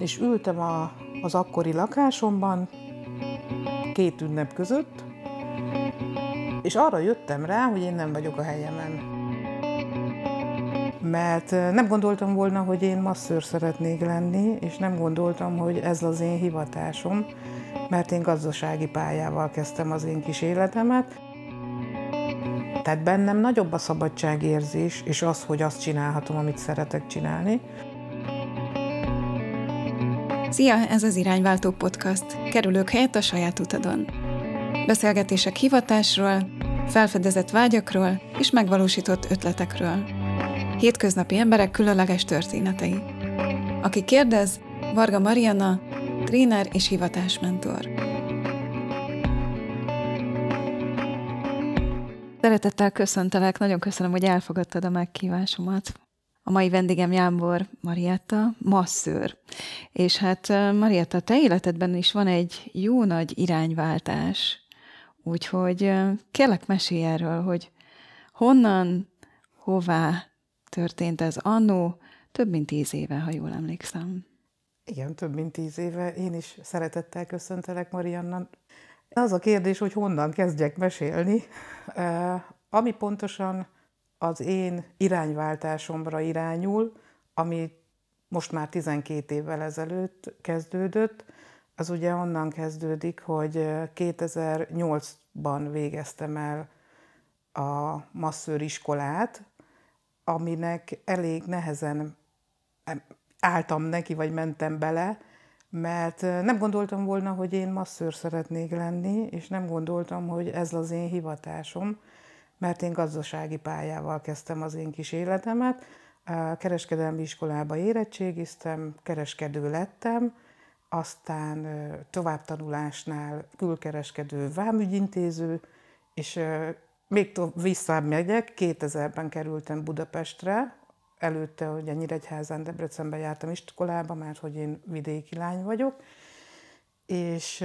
és ültem a, az akkori lakásomban, két ünnep között, és arra jöttem rá, hogy én nem vagyok a helyemen. Mert nem gondoltam volna, hogy én masszőr szeretnék lenni, és nem gondoltam, hogy ez az én hivatásom, mert én gazdasági pályával kezdtem az én kis életemet. Tehát bennem nagyobb a szabadságérzés, és az, hogy azt csinálhatom, amit szeretek csinálni. Szia, ez az Irányváltó Podcast. Kerülők helyett a saját utadon. Beszélgetések hivatásról, felfedezett vágyakról és megvalósított ötletekről. Hétköznapi emberek különleges történetei. Aki kérdez, Varga Mariana, tréner és hivatásmentor. Szeretettel köszöntelek, nagyon köszönöm, hogy elfogadtad a meghívásomat. A mai vendégem Jámbor Marietta, masszőr. És hát Marietta, te életedben is van egy jó nagy irányváltás. Úgyhogy kérlek mesélj erről, hogy honnan, hová történt ez annó, több mint tíz éve, ha jól emlékszem. Igen, több mint tíz éve. Én is szeretettel köszöntelek, Marianna. Az a kérdés, hogy honnan kezdjek mesélni. Ami pontosan az én irányváltásomra irányul, ami most már 12 évvel ezelőtt kezdődött, az ugye onnan kezdődik, hogy 2008-ban végeztem el a masszőriskolát, aminek elég nehezen álltam neki, vagy mentem bele, mert nem gondoltam volna, hogy én masszőr szeretnék lenni, és nem gondoltam, hogy ez az én hivatásom, mert én gazdasági pályával kezdtem az én kis életemet. A kereskedelmi iskolába érettségiztem, kereskedő lettem, aztán továbbtanulásnál külkereskedő vámügyintéző, és még visszamegyek, 2000-ben kerültem Budapestre, előtte, hogy a Nyíregyházán, Debrecenben jártam iskolába, mert hogy én vidéki lány vagyok, és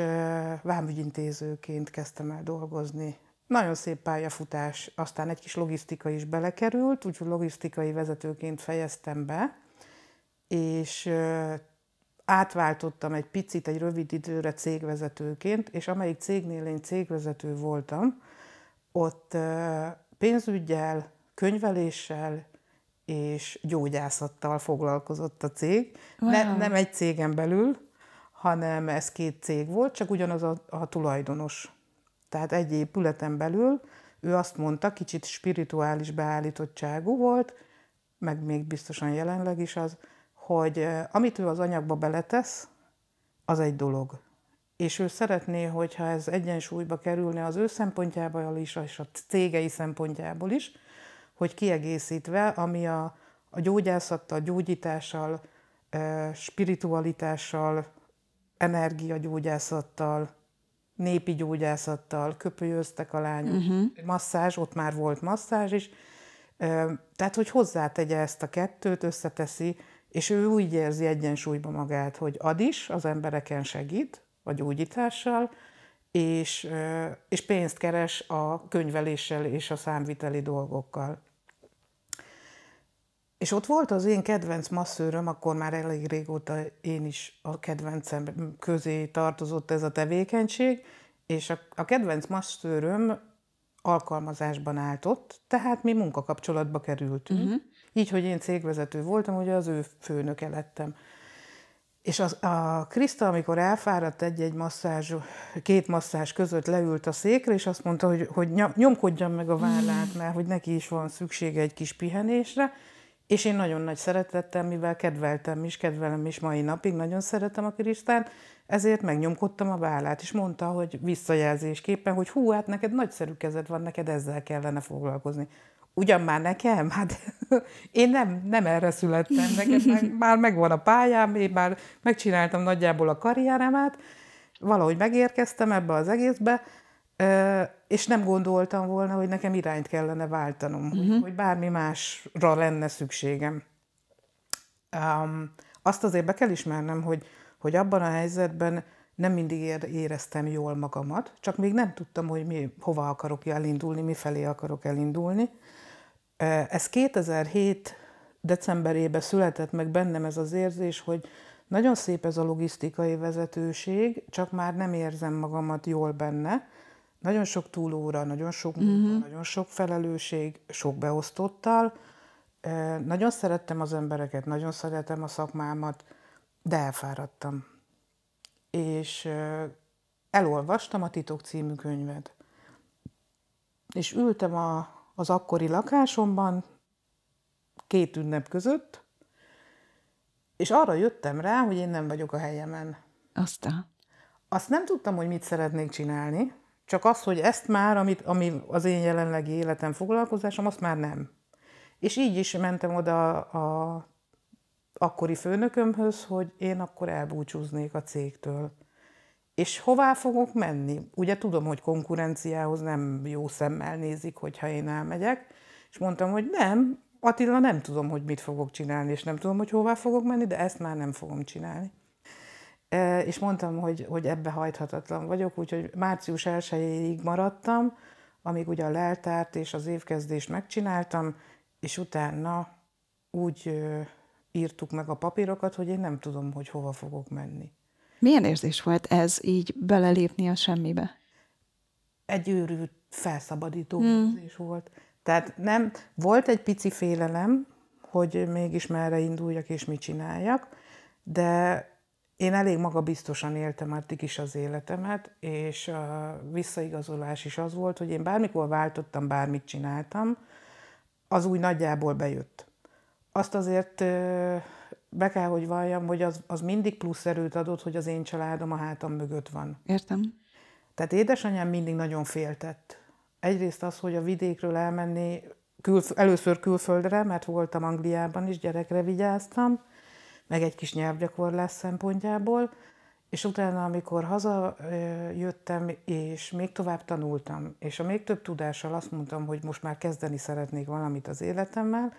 vámügyintézőként kezdtem el dolgozni. Nagyon szép pályafutás, aztán egy kis logisztika is belekerült, úgyhogy logisztikai vezetőként fejeztem be, és átváltottam egy picit, egy rövid időre cégvezetőként, és amelyik cégnél én cégvezető voltam, ott pénzügyel, könyveléssel és gyógyászattal foglalkozott a cég. Wow. Ne, nem egy cégen belül, hanem ez két cég volt, csak ugyanaz a, a tulajdonos. Tehát egy épületen belül ő azt mondta, kicsit spirituális beállítottságú volt, meg még biztosan jelenleg is az, hogy amit ő az anyagba beletesz, az egy dolog. És ő szeretné, hogyha ez egyensúlyba kerülne az ő szempontjából is, és a cégei szempontjából is, hogy kiegészítve, ami a, a gyógyászattal, gyógyítással, spiritualitással, energiagyógyászattal, népi gyógyászattal köpőjöztek a lányok. Uh-huh. Masszázs, ott már volt masszázs is. Tehát, hogy hozzátegye ezt a kettőt, összeteszi, és ő úgy érzi egyensúlyba magát, hogy ad is, az embereken segít, a gyógyítással, és, és pénzt keres a könyveléssel és a számviteli dolgokkal. És ott volt az én kedvenc masszőröm, akkor már elég régóta én is a kedvencem közé tartozott ez a tevékenység, és a, a kedvenc masszőröm alkalmazásban állt ott, tehát mi munkakapcsolatba kerültünk. Uh-huh. Így, hogy én cégvezető voltam, ugye az ő főnöke lettem. És az, a Kriszta, amikor elfáradt egy-egy masszázs, két masszázs között leült a székre, és azt mondta, hogy, hogy nyomkodjam meg a vállát, mert hogy neki is van szüksége egy kis pihenésre, és én nagyon nagy szeretettem, mivel kedveltem is, kedvelem is mai napig, nagyon szeretem a Krisztán, ezért megnyomkodtam a vállát, és mondta, hogy visszajelzésképpen, hogy hú, hát neked nagyszerű kezed van, neked ezzel kellene foglalkozni. Ugyan már nekem? Hát én nem, nem erre születtem, neked már, már megvan a pályám, én már megcsináltam nagyjából a karrieremet, valahogy megérkeztem ebbe az egészbe, és nem gondoltam volna, hogy nekem irányt kellene váltanom, uh-huh. hogy bármi másra lenne szükségem. Um, azt azért be kell ismernem, hogy, hogy abban a helyzetben nem mindig éreztem jól magamat, csak még nem tudtam, hogy mi, hova akarok elindulni, mi felé akarok elindulni. Ez 2007 decemberében született meg bennem ez az érzés, hogy nagyon szép ez a logisztikai vezetőség, csak már nem érzem magamat jól benne. Nagyon sok túlóra, nagyon sok munka, uh-huh. nagyon sok felelősség, sok beosztottal. Nagyon szerettem az embereket, nagyon szeretem a szakmámat, de elfáradtam. És elolvastam a Titok című könyvet. És ültem a, az akkori lakásomban, két ünnep között, és arra jöttem rá, hogy én nem vagyok a helyemen. Aztán? Azt nem tudtam, hogy mit szeretnék csinálni, csak az, hogy ezt már, amit, ami az én jelenlegi életem foglalkozásom, azt már nem. És így is mentem oda a akkori főnökömhöz, hogy én akkor elbúcsúznék a cégtől. És hová fogok menni? Ugye tudom, hogy konkurenciához nem jó szemmel nézik, hogyha én elmegyek, és mondtam, hogy nem, Attila, nem tudom, hogy mit fogok csinálni, és nem tudom, hogy hová fogok menni, de ezt már nem fogom csinálni. És mondtam, hogy, hogy ebbe hajthatatlan vagyok, úgyhogy március 1 maradtam, amíg ugye a leltárt és az évkezdést megcsináltam, és utána úgy írtuk meg a papírokat, hogy én nem tudom, hogy hova fogok menni. Milyen érzés volt ez így belelépni a semmibe? Egy őrült, felszabadító hmm. érzés volt. Tehát nem, volt egy pici félelem, hogy mégis merre induljak és mit csináljak, de én elég magabiztosan éltem addig is az életemet, és a visszaigazolás is az volt, hogy én bármikor váltottam, bármit csináltam, az úgy nagyjából bejött. Azt azért be kell, hogy valljam, hogy az, az mindig plusz erőt adott, hogy az én családom a hátam mögött van. Értem. Tehát édesanyám mindig nagyon féltett egyrészt az, hogy a vidékről elmenni, külf- először külföldre, mert voltam Angliában is, gyerekre vigyáztam, meg egy kis nyelvgyakorlás szempontjából, és utána, amikor haza jöttem, és még tovább tanultam, és a még több tudással azt mondtam, hogy most már kezdeni szeretnék valamit az életemmel,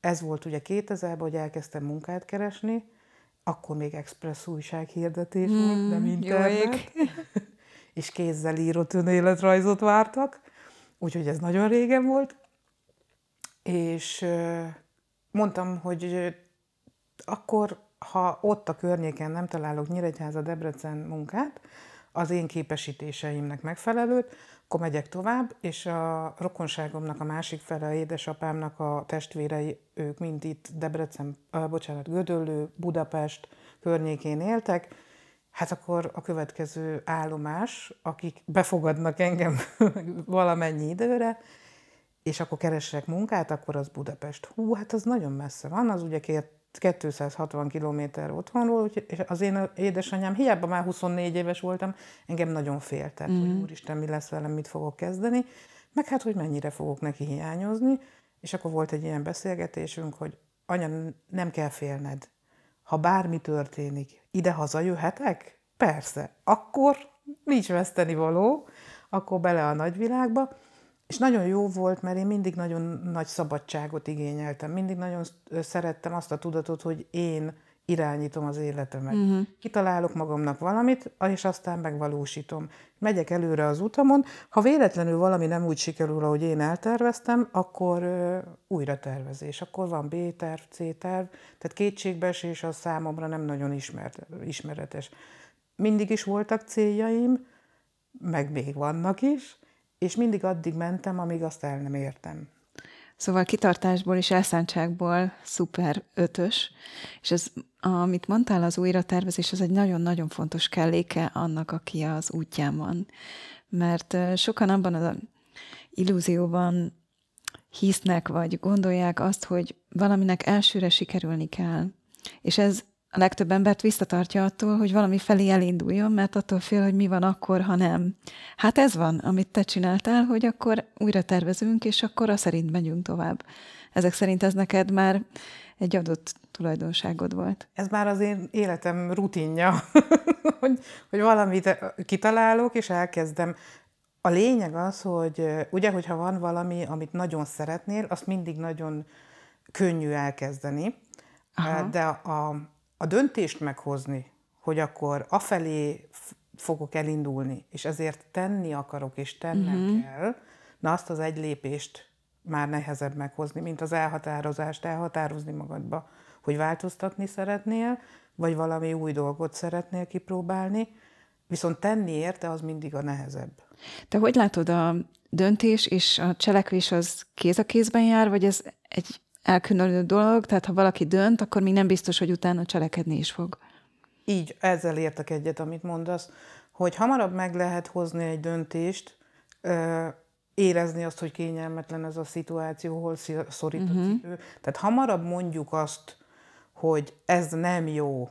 ez volt ugye 2000-ben, hogy elkezdtem munkát keresni, akkor még Express újság hirdetés mm, volt, nem internet. és kézzel írott önéletrajzot vártak úgyhogy ez nagyon régen volt, és mondtam, hogy akkor, ha ott a környéken nem találok Nyíregyháza, Debrecen munkát, az én képesítéseimnek megfelelőt, akkor megyek tovább, és a rokonságomnak a másik fele, a édesapámnak a testvérei, ők mind itt Debrecen, uh, bocsánat, Gödöllő, Budapest környékén éltek, hát akkor a következő állomás, akik befogadnak engem valamennyi időre, és akkor keresek munkát, akkor az Budapest. Hú, hát az nagyon messze van, az ugye 260 kilométer otthonról, és az én édesanyám, hiába már 24 éves voltam, engem nagyon féltett, mm. hogy úristen, mi lesz velem, mit fogok kezdeni, meg hát, hogy mennyire fogok neki hiányozni, és akkor volt egy ilyen beszélgetésünk, hogy anya, nem kell félned, ha bármi történik, ide haza jöhetek? Persze. Akkor nincs veszteni való, akkor bele a nagyvilágba. És nagyon jó volt, mert én mindig nagyon nagy szabadságot igényeltem. Mindig nagyon szerettem azt a tudatot, hogy én irányítom az életemet. Uh-huh. Kitalálok magamnak valamit, és aztán megvalósítom. Megyek előre az utamon. Ha véletlenül valami nem úgy sikerül, ahogy én elterveztem, akkor ö, újra tervezés. Akkor van B-terv, C-terv. Tehát kétségbeesés az számomra nem nagyon ismert, ismeretes. Mindig is voltak céljaim, meg még vannak is, és mindig addig mentem, amíg azt el nem értem. Szóval kitartásból és elszántságból szuper ötös, és ez, amit mondtál, az újratervezés, az egy nagyon-nagyon fontos kelléke annak, aki az útján van. Mert sokan abban az illúzióban hisznek, vagy gondolják azt, hogy valaminek elsőre sikerülni kell. És ez a legtöbb embert visszatartja attól, hogy valami felé elinduljon, mert attól fél, hogy mi van akkor, ha nem. Hát ez van, amit te csináltál, hogy akkor újra tervezünk, és akkor a szerint megyünk tovább. Ezek szerint ez neked már egy adott tulajdonságod volt. Ez már az én életem rutinja, hogy, hogy valamit kitalálok, és elkezdem. A lényeg az, hogy ugye, hogyha van valami, amit nagyon szeretnél, azt mindig nagyon könnyű elkezdeni, Aha. de a, a döntést meghozni, hogy akkor afelé fogok elindulni, és ezért tenni akarok, és tennem uh-huh. kell, na azt az egy lépést már nehezebb meghozni, mint az elhatározást, elhatározni magadba, hogy változtatni szeretnél, vagy valami új dolgot szeretnél kipróbálni, viszont tenni érte az mindig a nehezebb. Te hogy látod, a döntés és a cselekvés az kéz a kézben jár, vagy ez egy elkülönülő dolog, tehát ha valaki dönt, akkor még nem biztos, hogy utána cselekedni is fog. Így, ezzel értek egyet, amit mondasz, hogy hamarabb meg lehet hozni egy döntést, érezni azt, hogy kényelmetlen ez a szituáció, hol szorít uh-huh. a mhm. cipő. Tehát hamarabb mondjuk azt, hogy ez nem jó,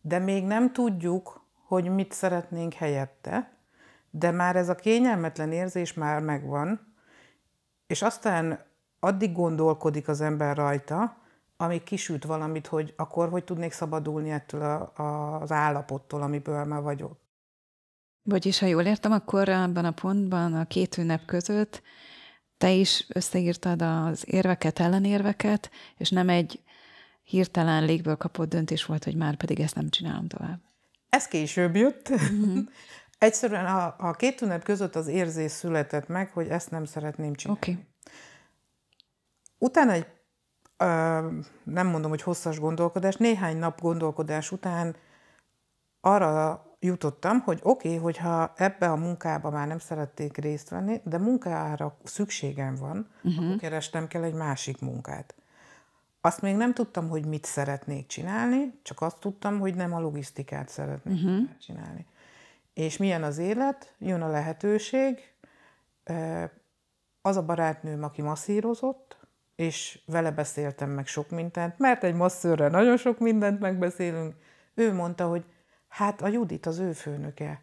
de még nem tudjuk, hogy mit szeretnénk helyette, de már ez a kényelmetlen érzés már megvan, és aztán addig gondolkodik az ember rajta, amíg kisüt valamit, hogy akkor hogy tudnék szabadulni ettől a, a, az állapottól, amiből már vagyok. Vagyis, ha jól értem, akkor abban a pontban a két ünnep között te is összeírtad az érveket, ellenérveket, és nem egy hirtelen légből kapott döntés volt, hogy már pedig ezt nem csinálom tovább. Ez később jött. Mm-hmm. Egyszerűen a, a két ünnep között az érzés született meg, hogy ezt nem szeretném csinálni. Okay. Utána egy, ö, nem mondom, hogy hosszas gondolkodás, néhány nap gondolkodás után arra jutottam, hogy oké, okay, hogyha ebbe a munkába már nem szerették részt venni, de munkára szükségem van, uh-huh. akkor kerestem kell egy másik munkát. Azt még nem tudtam, hogy mit szeretnék csinálni, csak azt tudtam, hogy nem a logisztikát szeretnék uh-huh. csinálni. És milyen az élet, jön a lehetőség, az a barátnőm, aki masszírozott, és vele beszéltem meg sok mindent, mert egy masszőrrel nagyon sok mindent megbeszélünk, ő mondta, hogy hát a Judit az ő főnöke,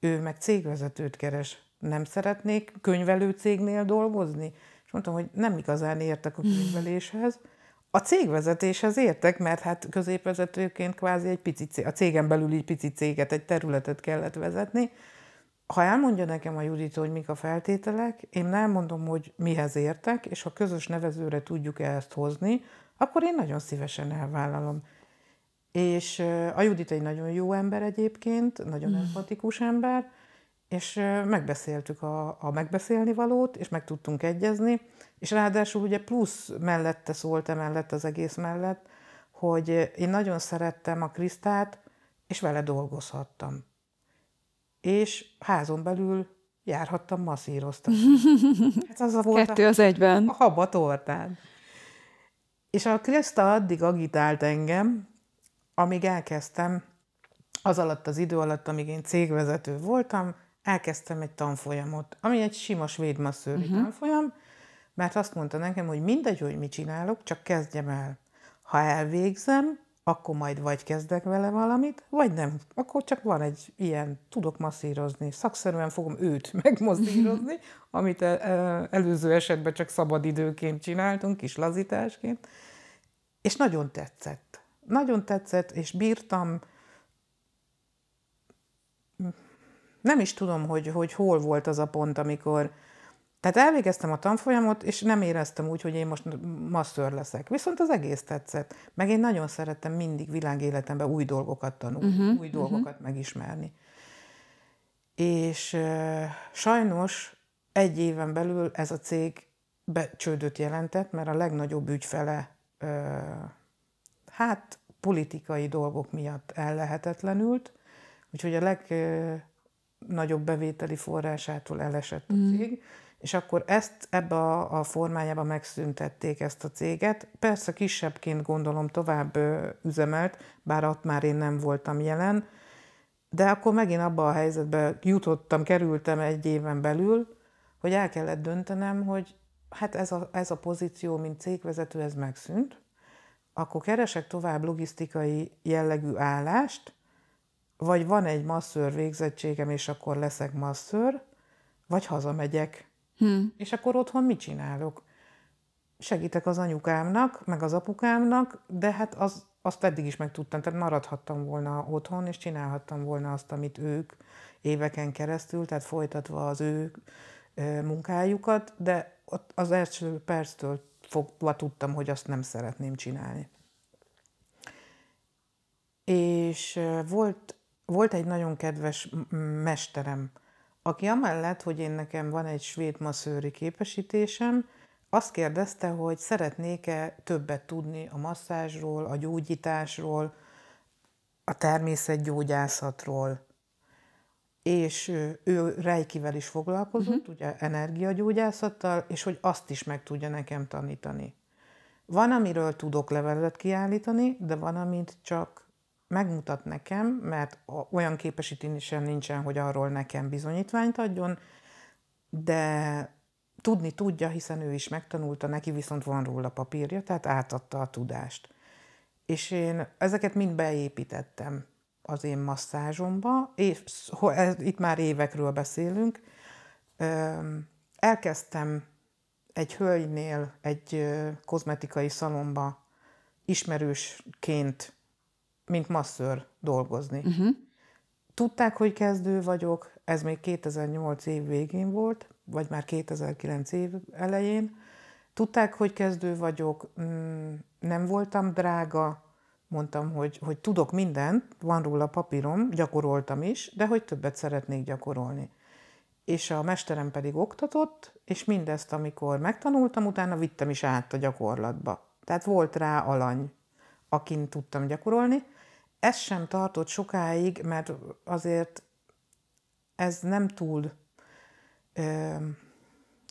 ő meg cégvezetőt keres, nem szeretnék könyvelő cégnél dolgozni? És mondtam, hogy nem igazán értek a könyveléshez, a cégvezetéshez értek, mert hát középvezetőként kvázi egy pici cég, a cégen belül egy pici céget, egy területet kellett vezetni. Ha elmondja nekem a Judit, hogy mik a feltételek, én elmondom, hogy mihez értek, és ha közös nevezőre tudjuk -e ezt hozni, akkor én nagyon szívesen elvállalom. És a Judit egy nagyon jó ember egyébként, nagyon mm. empatikus ember, és megbeszéltük a, a megbeszélni valót, és meg tudtunk egyezni, és ráadásul ugye plusz mellette szólt emellett az egész mellett, hogy én nagyon szerettem a Krisztát, és vele dolgozhattam. És házon belül járhattam, masszíroztam. Hát az a volt Kettő az a, egyben. A haba tortán. És a Kriszta addig agitált engem, amíg elkezdtem, az alatt az idő alatt, amíg én cégvezető voltam, elkezdtem egy tanfolyamot, ami egy sima svéd masszőri uh-huh. tanfolyam, mert azt mondta nekem, hogy mindegy, hogy mit csinálok, csak kezdjem el. Ha elvégzem, akkor majd vagy kezdek vele valamit, vagy nem. Akkor csak van egy ilyen, tudok masszírozni, szakszerűen fogom őt megmasszírozni, amit előző esetben csak szabadidőként csináltunk, kis lazításként, és nagyon tetszett. Nagyon tetszett, és bírtam, nem is tudom, hogy, hogy hol volt az a pont, amikor tehát elvégeztem a tanfolyamot, és nem éreztem úgy, hogy én most masször leszek. Viszont az egész tetszett. Meg én nagyon szerettem mindig világéletemben új dolgokat tanulni, uh-huh, új uh-huh. dolgokat megismerni. És uh, sajnos egy éven belül ez a cég becsődöt jelentett, mert a legnagyobb ügyfele uh, hát politikai dolgok miatt ellehetetlenült, úgyhogy a legnagyobb bevételi forrásától elesett a mhm. cég, és akkor ezt ebbe a, a formájába megszüntették ezt a céget. Persze kisebbként gondolom tovább üzemelt, bár ott már én nem voltam jelen, de akkor megint abba a helyzetbe jutottam, kerültem egy éven belül, hogy el kellett döntenem, hogy hát ez a, ez a pozíció, mint cégvezető, ez megszűnt, akkor keresek tovább logisztikai jellegű állást, vagy van egy masször végzettségem, és akkor leszek masször, vagy hazamegyek Hmm. És akkor otthon mit csinálok? Segítek az anyukámnak, meg az apukámnak, de hát az, azt eddig is megtudtam, tehát maradhattam volna otthon, és csinálhattam volna azt, amit ők éveken keresztül, tehát folytatva az ő munkájukat, de ott az első perctől fogva tudtam, hogy azt nem szeretném csinálni. És volt, volt egy nagyon kedves mesterem, aki amellett, hogy én nekem van egy svéd masszőri képesítésem, azt kérdezte, hogy szeretnék-e többet tudni a masszázsról, a gyógyításról, a természetgyógyászatról, és ő rejkivel is foglalkozott, uh-huh. ugye energiagyógyászattal, és hogy azt is meg tudja nekem tanítani. Van, amiről tudok levelet kiállítani, de van, amit csak megmutat nekem, mert olyan képesítésem nincsen, hogy arról nekem bizonyítványt adjon, de tudni tudja, hiszen ő is megtanulta, neki viszont van róla papírja, tehát átadta a tudást. És én ezeket mind beépítettem az én masszázsomba, és itt már évekről beszélünk. Elkezdtem egy hölgynél, egy kozmetikai szalomba ismerősként, mint masször dolgozni. Uh-huh. Tudták, hogy kezdő vagyok, ez még 2008 év végén volt, vagy már 2009 év elején. Tudták, hogy kezdő vagyok, mm, nem voltam drága, mondtam, hogy, hogy tudok mindent, van róla papírom, gyakoroltam is, de hogy többet szeretnék gyakorolni. És a mesterem pedig oktatott, és mindezt, amikor megtanultam, utána vittem is át a gyakorlatba. Tehát volt rá alany, akin tudtam gyakorolni. Ez sem tartott sokáig, mert azért ez nem túl ö,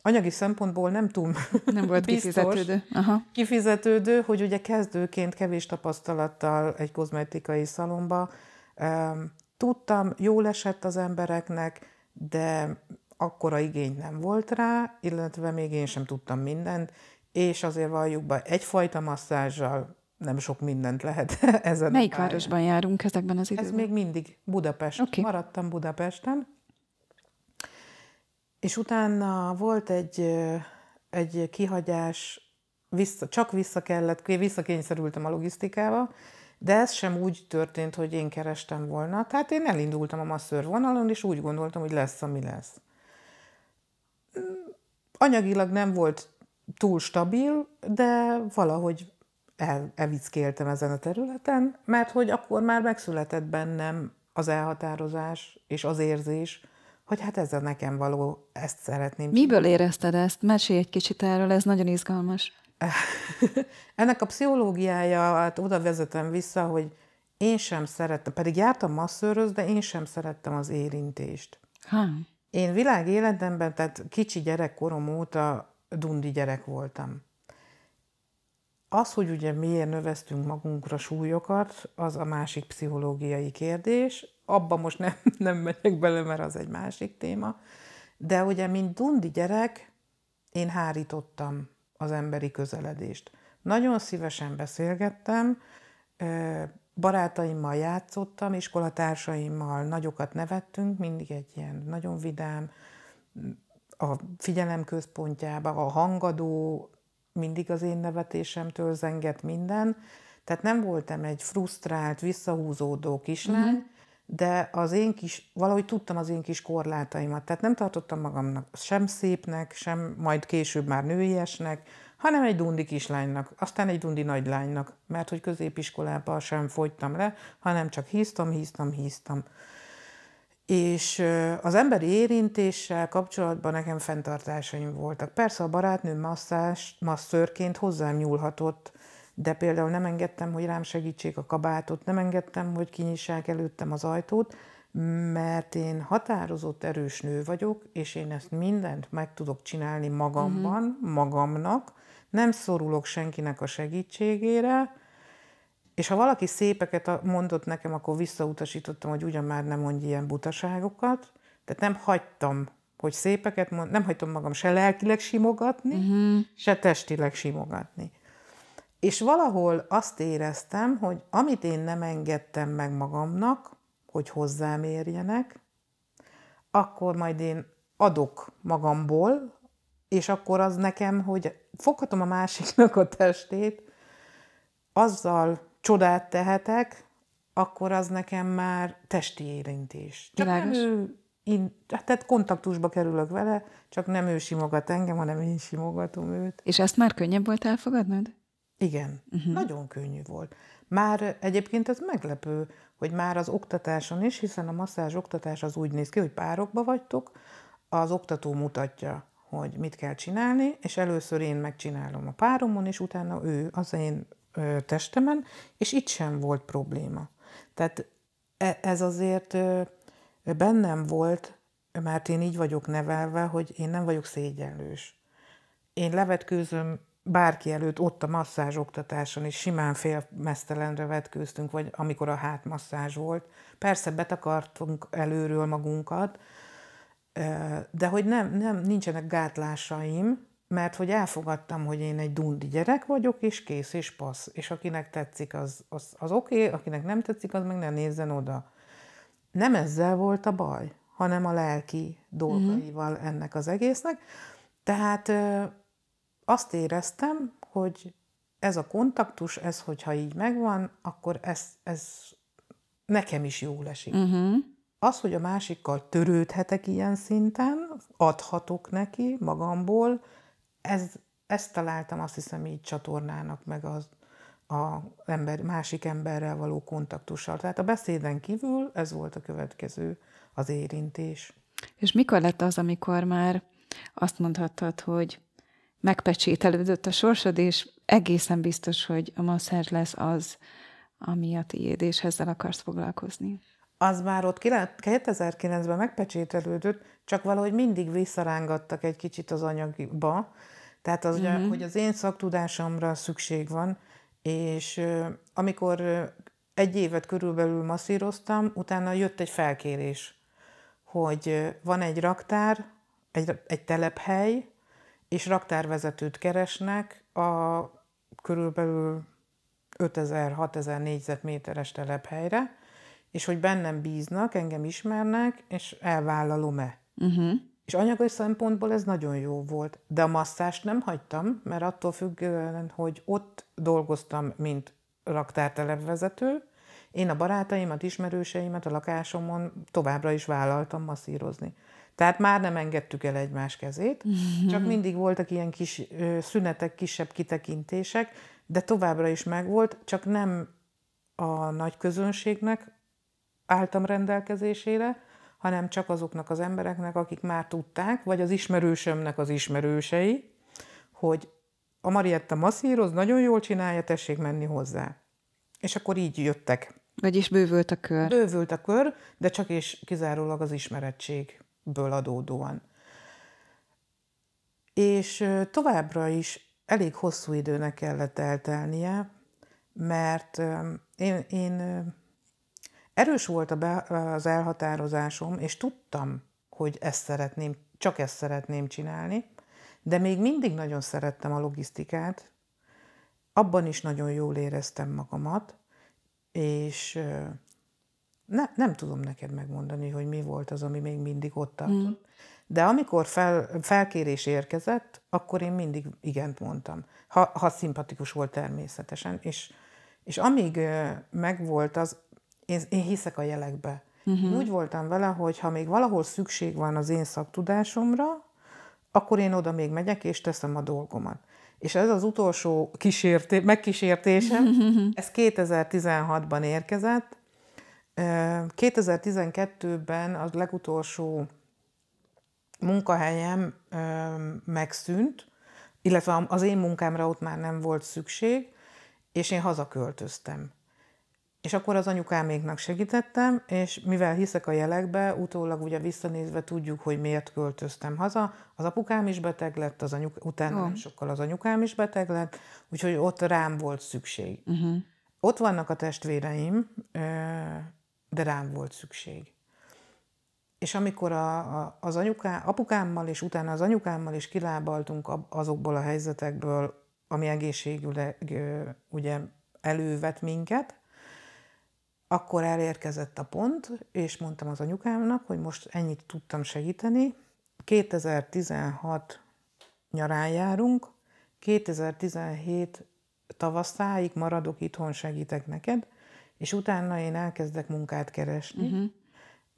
anyagi szempontból nem túl nem volt biztos, kifizetődő. Aha. kifizetődő, hogy ugye kezdőként kevés tapasztalattal egy kozmetikai szalomba tudtam, jól esett az embereknek, de akkora igény nem volt rá, illetve még én sem tudtam mindent, és azért valljuk be, egyfajta masszázsal nem sok mindent lehet ezen. Melyik városban járunk ezekben az időben? Ez még mindig Budapest. Okay. Maradtam Budapesten, és utána volt egy, egy kihagyás, vissza, csak vissza kellett, visszakényszerültem a logisztikába, de ez sem úgy történt, hogy én kerestem volna. Tehát én elindultam a masször vonalon, és úgy gondoltam, hogy lesz, ami lesz. Anyagilag nem volt túl stabil, de valahogy el, evickéltem ezen a területen, mert hogy akkor már megszületett bennem az elhatározás és az érzés, hogy hát ez a nekem való, ezt szeretném. Miből érezted ezt? Mesélj egy kicsit erről, ez nagyon izgalmas. Ennek a pszichológiája, hát oda vezetem vissza, hogy én sem szerettem, pedig jártam masszőröz, de én sem szerettem az érintést. Ha. Én világ életemben, tehát kicsi gyerekkorom óta dundi gyerek voltam. Az, hogy ugye miért növeztünk magunkra súlyokat, az a másik pszichológiai kérdés. Abba most nem, nem megyek bele, mert az egy másik téma. De ugye, mint dundi gyerek, én hárítottam az emberi közeledést. Nagyon szívesen beszélgettem, barátaimmal játszottam, iskolatársaimmal nagyokat nevettünk, mindig egy ilyen nagyon vidám, a figyelem központjába, a hangadó, mindig az én nevetésemtől zengett minden, tehát nem voltam egy frusztrált, visszahúzódó kislány, uh-huh. de az én kis, valahogy tudtam az én kis korlátaimat, tehát nem tartottam magamnak sem szépnek, sem majd később már nőiesnek, hanem egy dundi kislánynak, aztán egy dundi nagylánynak, mert hogy középiskolában sem fogytam le, hanem csak híztam, híztam, híztam. És az emberi érintéssel kapcsolatban nekem fenntartásaim voltak. Persze a barátnőm masszás, masszörként hozzám nyúlhatott, de például nem engedtem, hogy rám segítsék a kabátot, nem engedtem, hogy kinyissák előttem az ajtót, mert én határozott erős nő vagyok, és én ezt mindent meg tudok csinálni magamban, uh-huh. magamnak, nem szorulok senkinek a segítségére, és ha valaki szépeket mondott nekem, akkor visszautasítottam, hogy ugyan már nem mondj ilyen butaságokat. Tehát nem hagytam, hogy szépeket mond, nem hagytam magam se lelkileg simogatni, uh-huh. se testileg simogatni. És valahol azt éreztem, hogy amit én nem engedtem meg magamnak, hogy hozzám érjenek, akkor majd én adok magamból, és akkor az nekem, hogy foghatom a másiknak a testét, azzal csodát tehetek, akkor az nekem már testi érintés. Csak nem ő, én, tehát kontaktusba kerülök vele, csak nem ő simogat engem, hanem én simogatom őt. És ezt már könnyebb volt elfogadnod? Igen, uh-huh. nagyon könnyű volt. Már egyébként ez meglepő, hogy már az oktatáson is, hiszen a masszázs oktatás az úgy néz ki, hogy párokba vagytok, az oktató mutatja, hogy mit kell csinálni, és először én megcsinálom a páromon, és utána ő az én testemen, és itt sem volt probléma. Tehát e, ez azért bennem volt, mert én így vagyok nevelve, hogy én nem vagyok szégyenlős. Én levetkőzöm bárki előtt ott a masszázs oktatáson is simán félmesztelenre vetkőztünk, vagy amikor a hátmasszázs volt. Persze betakartunk előről magunkat, de hogy nem, nem, nincsenek gátlásaim, mert hogy elfogadtam, hogy én egy dundi gyerek vagyok, és kész, és passz. És akinek tetszik, az, az, az oké, okay, akinek nem tetszik, az meg ne nézzen oda. Nem ezzel volt a baj, hanem a lelki dolgaival ennek az egésznek. Tehát azt éreztem, hogy ez a kontaktus, ez, hogyha így megvan, akkor ez, ez nekem is jól esik. Uh-huh. Az, hogy a másikkal törődhetek ilyen szinten, adhatok neki magamból, ez, ezt találtam azt hiszem így csatornának, meg az a ember, másik emberrel való kontaktussal. Tehát a beszéden kívül ez volt a következő, az érintés. És mikor lett az, amikor már azt mondhattad, hogy megpecsételődött a sorsod, és egészen biztos, hogy a masszázs lesz az, ami a tiéd, és ezzel akarsz foglalkozni. Az már ott 2009-ben megpecsételődött, csak valahogy mindig visszarángattak egy kicsit az anyagba. Tehát az, mm-hmm. hogy az én szaktudásomra szükség van, és amikor egy évet körülbelül masszíroztam, utána jött egy felkérés, hogy van egy raktár, egy, egy telephely, és raktárvezetőt keresnek a körülbelül 5000-6000 négyzetméteres telephelyre, és hogy bennem bíznak, engem ismernek, és elvállalom-e. Uh-huh. És anyagi szempontból ez nagyon jó volt. De a masszást nem hagytam, mert attól függően, hogy ott dolgoztam, mint raktártelepvezető, én a barátaimat, ismerőseimet a lakásomon továbbra is vállaltam masszírozni. Tehát már nem engedtük el egymás kezét, csak mindig voltak ilyen kis szünetek, kisebb kitekintések, de továbbra is megvolt, csak nem a nagy közönségnek álltam rendelkezésére, hanem csak azoknak az embereknek, akik már tudták, vagy az ismerősömnek az ismerősei, hogy a Marietta masszíroz, nagyon jól csinálja, tessék menni hozzá. És akkor így jöttek. Vagyis bővült a kör. Bővült a kör, de csak és kizárólag az ismerettség ből adódóan. És továbbra is elég hosszú időnek kellett eltelnie, mert én, én erős volt a be, az elhatározásom, és tudtam, hogy ezt szeretném, csak ezt szeretném csinálni, de még mindig nagyon szerettem a logisztikát, abban is nagyon jól éreztem magamat, és ne, nem tudom neked megmondani, hogy mi volt az, ami még mindig ott tartott. Mm. De amikor fel, felkérés érkezett, akkor én mindig igent mondtam. Ha, ha szimpatikus volt természetesen. És, és amíg megvolt az, én, én hiszek a jelekbe. Uh-huh. Úgy voltam vele, hogy ha még valahol szükség van az én szaktudásomra, akkor én oda még megyek, és teszem a dolgomat. És ez az utolsó kísérté, megkísértésem, ez 2016-ban érkezett, 2012-ben az legutolsó munkahelyem megszűnt, illetve az én munkámra ott már nem volt szükség, és én hazaköltöztem. És akkor az anyukáméknak segítettem, és mivel hiszek a jelekbe, utólag ugye visszanézve tudjuk, hogy miért költöztem haza. Az apukám is beteg lett, az anyuk, utána oh. nem sokkal az anyukám is beteg lett, úgyhogy ott rám volt szükség. Uh-huh. Ott vannak a testvéreim, de rám volt szükség. És amikor a, a, az anyuká, apukámmal és utána az anyukámmal is kilábaltunk azokból a helyzetekből, ami egészségüleg ugye elővet minket, akkor elérkezett a pont, és mondtam az anyukámnak, hogy most ennyit tudtam segíteni. 2016 nyarán járunk, 2017 tavaszáig maradok itthon, segítek neked, és utána én elkezdek munkát keresni, uh-huh.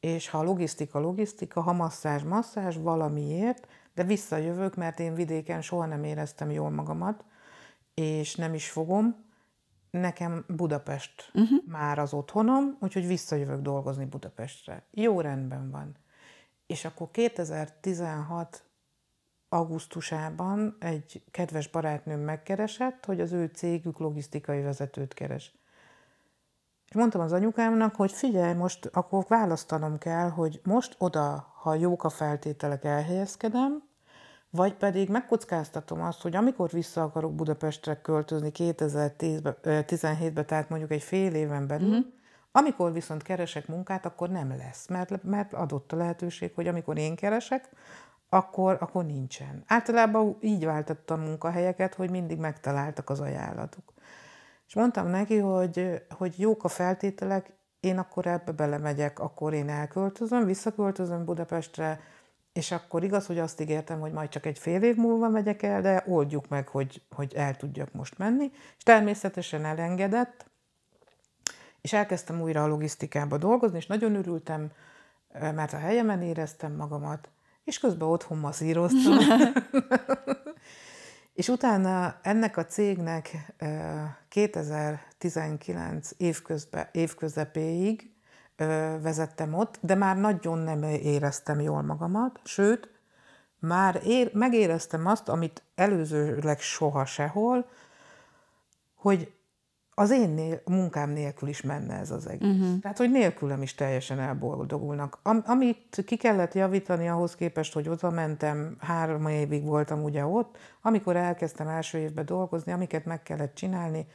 és ha logisztika, logisztika, ha masszázs, masszázs, valamiért, de visszajövök, mert én vidéken soha nem éreztem jól magamat, és nem is fogom. Nekem Budapest uh-huh. már az otthonom, úgyhogy visszajövök dolgozni Budapestre. Jó rendben van. És akkor 2016 augusztusában egy kedves barátnőm megkeresett, hogy az ő cégük logisztikai vezetőt keres. És mondtam az anyukámnak, hogy figyelj, most akkor választanom kell, hogy most oda, ha jók a feltételek, elhelyezkedem, vagy pedig megkockáztatom azt, hogy amikor vissza akarok Budapestre költözni 2017-ben, tehát mondjuk egy fél éven belül, uh-huh. amikor viszont keresek munkát, akkor nem lesz, mert, mert adott a lehetőség, hogy amikor én keresek, akkor, akkor nincsen. Általában így váltottam munkahelyeket, hogy mindig megtaláltak az ajánlatuk. És mondtam neki, hogy, hogy jók a feltételek, én akkor ebbe belemegyek, akkor én elköltözöm, visszaköltözöm Budapestre, és akkor igaz, hogy azt ígértem, hogy majd csak egy fél év múlva megyek el, de oldjuk meg, hogy, hogy el tudjak most menni. És természetesen elengedett, és elkezdtem újra a logisztikába dolgozni, és nagyon örültem, mert a helyemen éreztem magamat, és közben otthon masszíroztam. és utána ennek a cégnek 2019 évközbe, évközepéig vezettem ott, de már nagyon nem éreztem jól magamat, sőt, már ér, megéreztem azt, amit előzőleg soha sehol, hogy az én nél, munkám nélkül is menne ez az egész. Uh-huh. Tehát, hogy nélkülem is teljesen elboldogulnak. Am, amit ki kellett javítani ahhoz képest, hogy oda mentem, három évig voltam ugye ott, amikor elkezdtem első évben dolgozni, amiket meg kellett csinálni,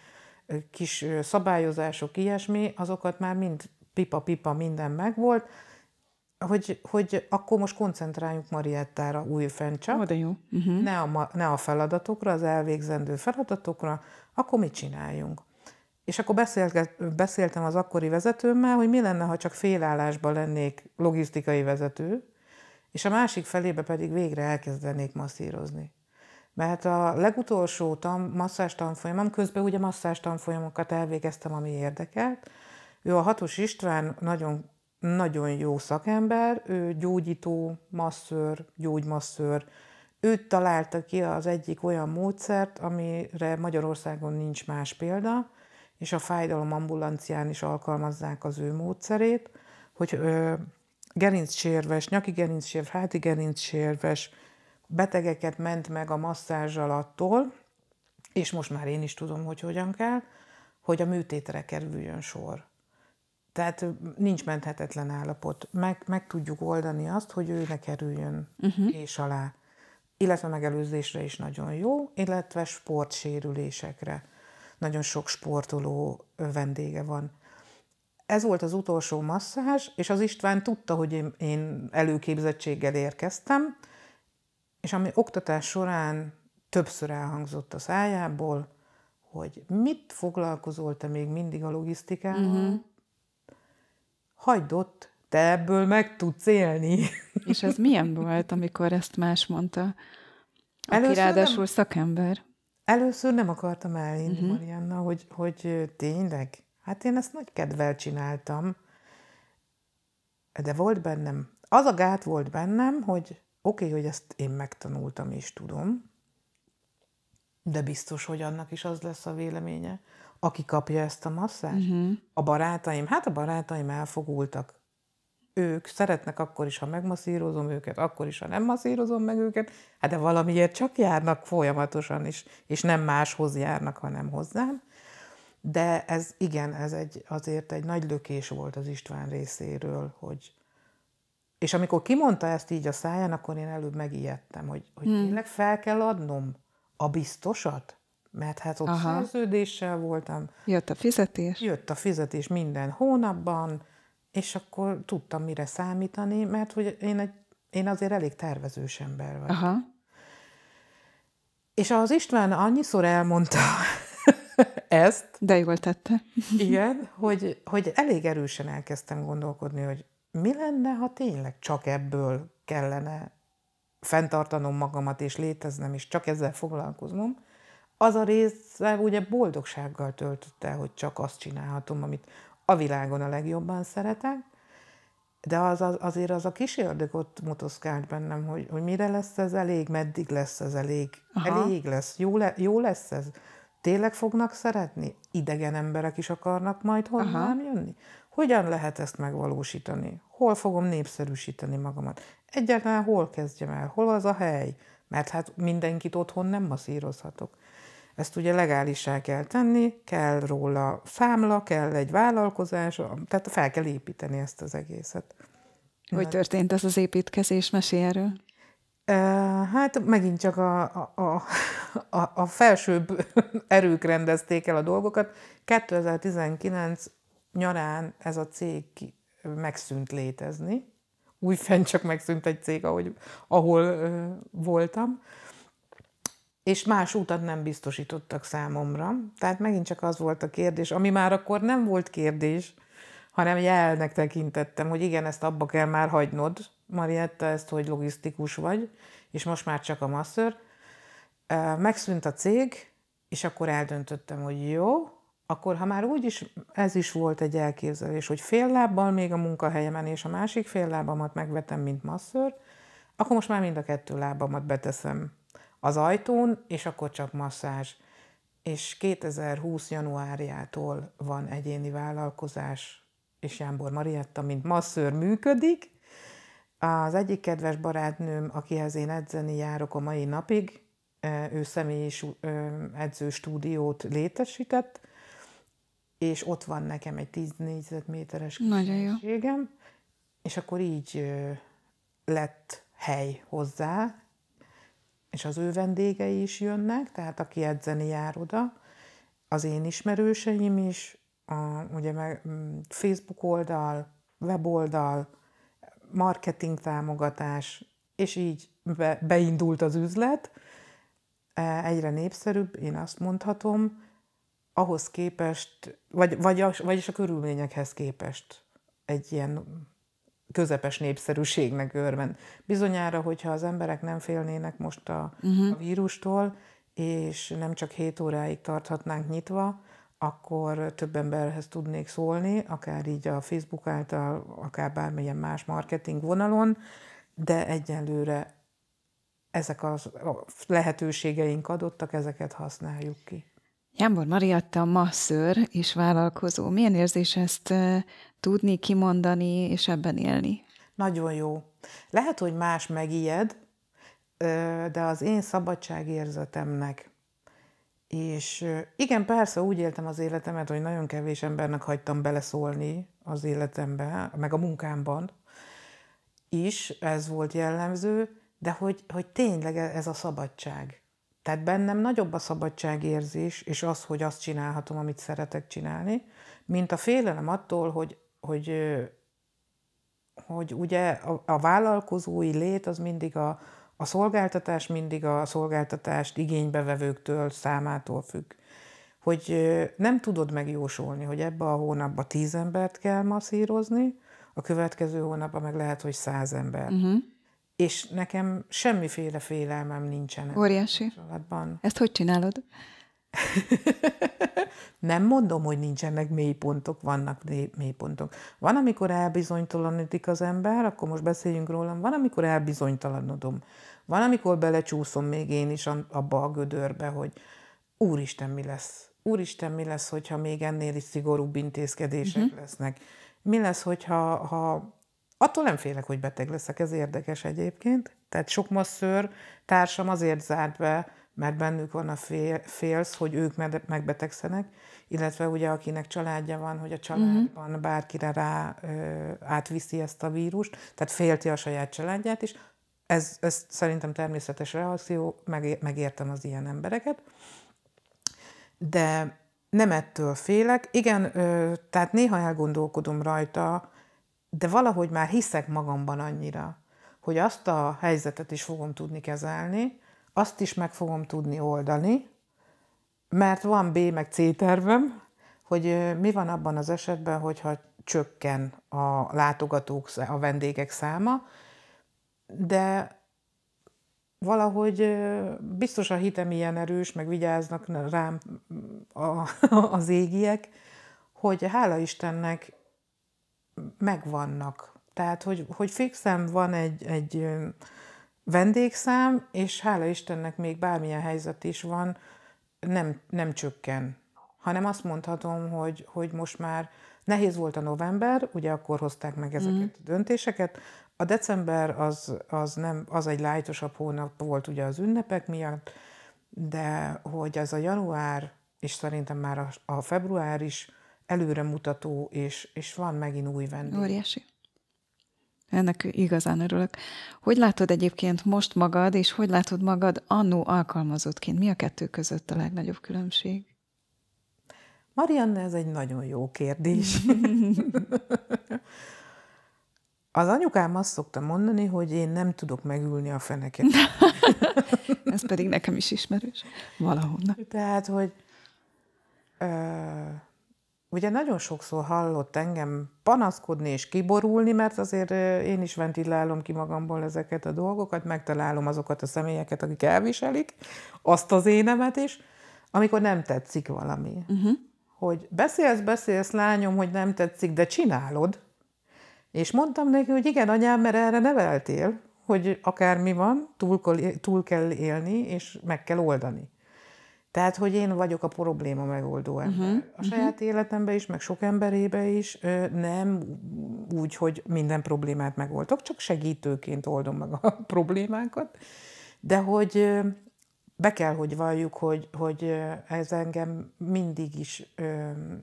kis szabályozások, ilyesmi, azokat már mind pipa-pipa minden megvolt, hogy, hogy akkor most koncentráljunk Mariettára újfent csak. Ó, de jó. Uh-huh. Ne, a, ne a feladatokra, az elvégzendő feladatokra, akkor mit csináljunk? És akkor beszéltem az akkori vezetőmmel, hogy mi lenne, ha csak félállásban lennék logisztikai vezető, és a másik felébe pedig végre elkezdenék masszírozni. Mert a legutolsó tan, masszás tanfolyamom, közben ugye masszás tanfolyamokat elvégeztem, ami érdekelt, ő a Hatos István nagyon, nagyon jó szakember, ő gyógyító, masszőr, gyógymasszőr. Ő találta ki az egyik olyan módszert, amire Magyarországon nincs más példa, és a fájdalom ambulancián is alkalmazzák az ő módszerét, hogy ö, gerincsérves, nyaki gerincsérves, háti gerincsérves betegeket ment meg a masszázs alattól, és most már én is tudom, hogy hogyan kell, hogy a műtétre kerüljön sor. Tehát nincs menthetetlen állapot. Meg, meg tudjuk oldani azt, hogy ő ne kerüljön uh-huh. és alá. Illetve megelőzésre is nagyon jó, illetve sportsérülésekre. Nagyon sok sportoló vendége van. Ez volt az utolsó masszázs, és az István tudta, hogy én, én előképzettséggel érkeztem, és ami oktatás során többször elhangzott a szájából, hogy mit foglalkozol te még mindig a logisztikával, uh-huh hagyd ott, te ebből meg tudsz élni. És ez milyen volt, amikor ezt más mondta? Aki először ráadásul nem, szakember. Először nem akartam elhinni, uh-huh. Marianna, hogy, hogy tényleg. Hát én ezt nagy kedvel csináltam, de volt bennem, az a gát volt bennem, hogy oké, okay, hogy ezt én megtanultam és tudom, de biztos, hogy annak is az lesz a véleménye, aki kapja ezt a masszást? Uh-huh. A barátaim? Hát a barátaim elfogultak. Ők szeretnek akkor is, ha megmasszírozom őket, akkor is, ha nem masszírozom meg őket, hát de valamiért csak járnak folyamatosan is, és nem máshoz járnak, hanem hozzám. De ez igen, ez egy, azért egy nagy lökés volt az István részéről, hogy és amikor kimondta ezt így a száján, akkor én előbb megijedtem, hogy, hogy hmm. tényleg fel kell adnom a biztosat? Mert hát ott Aha. szerződéssel voltam. Jött a fizetés? Jött a fizetés minden hónapban, és akkor tudtam mire számítani, mert hogy én, egy, én azért elég tervezős ember vagyok. Aha. És az István annyiszor elmondta ezt. De jól tette. igen, hogy, hogy elég erősen elkezdtem gondolkodni, hogy mi lenne, ha tényleg csak ebből kellene fenntartanom magamat, és léteznem, és csak ezzel foglalkoznom, az a része ugye boldogsággal töltött el, hogy csak azt csinálhatom, amit a világon a legjobban szeretek, de az, az, azért az a kis ördög ott motoszkált bennem, hogy, hogy mire lesz ez elég, meddig lesz ez elég, Aha. elég lesz, jó, le, jó lesz ez. Tényleg fognak szeretni? Idegen emberek is akarnak majd hozzám jönni? Hogyan lehet ezt megvalósítani? Hol fogom népszerűsíteni magamat? Egyáltalán hol kezdjem el? Hol az a hely? mert hát mindenkit otthon nem masszírozhatok. Ezt ugye legálisá kell tenni, kell róla számla, kell egy vállalkozás, tehát fel kell építeni ezt az egészet. Hogy történt ez az építkezés? Mesélj erről. Hát megint csak a, a, a, a felsőbb erők rendezték el a dolgokat. 2019 nyarán ez a cég megszűnt létezni. Újfent csak megszűnt egy cég, ahogy, ahol ö, voltam. És más utat nem biztosítottak számomra. Tehát megint csak az volt a kérdés, ami már akkor nem volt kérdés, hanem jelnek tekintettem, hogy igen, ezt abba kell már hagynod, Marietta, ezt, hogy logisztikus vagy, és most már csak a masször. Megszűnt a cég, és akkor eldöntöttem, hogy jó, akkor ha már úgy is, ez is volt egy elképzelés, hogy fél lábbal még a munkahelyemen, és a másik fél lábamat megvetem, mint masször, akkor most már mind a kettő lábamat beteszem az ajtón, és akkor csak masszázs. És 2020. januárjától van egyéni vállalkozás, és Jánbor Marietta, mint masszőr működik. Az egyik kedves barátnőm, akihez én edzeni járok a mai napig, ő személyi edzőstúdiót létesített, és ott van nekem egy 10 négyzetméteres kiségem, és akkor így lett hely hozzá, és az ő vendégei is jönnek, tehát aki edzeni jár oda, az én ismerőseim is, a, ugye meg mm, Facebook oldal, weboldal, marketing támogatás, és így be, beindult az üzlet. E, egyre népszerűbb, én azt mondhatom, ahhoz képest, vagy, vagy vagyis a körülményekhez képest egy ilyen közepes népszerűségnek örvend. Bizonyára, hogyha az emberek nem félnének most a, uh-huh. a vírustól, és nem csak 7 óráig tarthatnánk nyitva, akkor több emberhez tudnék szólni, akár így a Facebook által, akár bármilyen más marketing vonalon, de egyelőre ezek a lehetőségeink adottak, ezeket használjuk ki. Jámbor Mariatta masször és vállalkozó. Milyen érzés ezt tudni, kimondani és ebben élni? Nagyon jó. Lehet, hogy más megijed, de az én szabadságérzetemnek és igen, persze úgy éltem az életemet, hogy nagyon kevés embernek hagytam beleszólni az életembe, meg a munkámban is, ez volt jellemző, de hogy, hogy tényleg e, ez a szabadság. Tehát bennem nagyobb a szabadságérzés, és az, hogy azt csinálhatom, amit szeretek csinálni, mint a félelem attól, hogy, hogy, hogy ugye a, a vállalkozói lét az mindig a, a szolgáltatás mindig a szolgáltatást igénybevevőktől, számától függ. Hogy nem tudod megjósolni, hogy ebbe a hónapban tíz embert kell masszírozni, a következő hónapban meg lehet, hogy száz ember. Uh-huh. És nekem semmiféle félelmem nincsen. Óriási. Ezt hogy csinálod? nem mondom, hogy nincsenek mélypontok, vannak mélypontok. Van, amikor elbizonytalanodik az ember, akkor most beszéljünk rólam, van, amikor elbizonytalanodom. Van, amikor belecsúszom még én is abba a gödörbe, hogy úristen, mi lesz? Úristen, mi lesz, hogyha még ennél is szigorúbb intézkedések uh-huh. lesznek? Mi lesz, hogyha ha... attól nem félek, hogy beteg leszek, ez érdekes egyébként. Tehát sok masszőr társam azért zárt be, mert bennük van a fél, félsz, hogy ők megbetegszenek, illetve ugye akinek családja van, hogy a családban uh-huh. bárkire rá ö, átviszi ezt a vírust, tehát félti a saját családját is, ez, ez szerintem természetes reakció, meg, megértem az ilyen embereket, de nem ettől félek. Igen, ö, tehát néha elgondolkodom rajta, de valahogy már hiszek magamban annyira, hogy azt a helyzetet is fogom tudni kezelni, azt is meg fogom tudni oldani, mert van B meg C tervem, hogy mi van abban az esetben, hogyha csökken a látogatók, a vendégek száma, de valahogy biztos a hitem ilyen erős, meg vigyáznak rám a, az égiek, hogy hála Istennek megvannak. Tehát, hogy, hogy fixem van egy, egy vendégszám, és hála Istennek még bármilyen helyzet is van, nem, nem csökken. Hanem azt mondhatom, hogy, hogy most már Nehéz volt a november, ugye akkor hozták meg ezeket mm. a döntéseket. A december az, az, nem, az egy lájtosabb hónap volt ugye az ünnepek miatt, de hogy ez a január, és szerintem már a, a február is előremutató, és, és van megint új vendég. Óriási. Ennek igazán örülök. Hogy látod egyébként most magad, és hogy látod magad annó alkalmazottként? Mi a kettő között a legnagyobb különbség? Marianne, ez egy nagyon jó kérdés. Az anyukám azt szokta mondani, hogy én nem tudok megülni a feneket. ez pedig nekem is ismerős. Valahonnan. Tehát, hogy ö, ugye nagyon sokszor hallott engem panaszkodni és kiborulni, mert azért én is ventilálom ki magamból ezeket a dolgokat, megtalálom azokat a személyeket, akik elviselik, azt az énemet is, amikor nem tetszik valami. Uh-huh. Hogy beszélsz, beszélsz, lányom, hogy nem tetszik, de csinálod. És mondtam neki, hogy igen, anyám, mert erre neveltél, hogy akármi van, túl, túl kell élni, és meg kell oldani. Tehát, hogy én vagyok a probléma megoldó ember. Uh-huh, a saját uh-huh. életemben is, meg sok emberébe is, nem úgy, hogy minden problémát megoldok, csak segítőként oldom meg a problémákat, de hogy be kell, hogy valljuk, hogy, hogy ez engem mindig is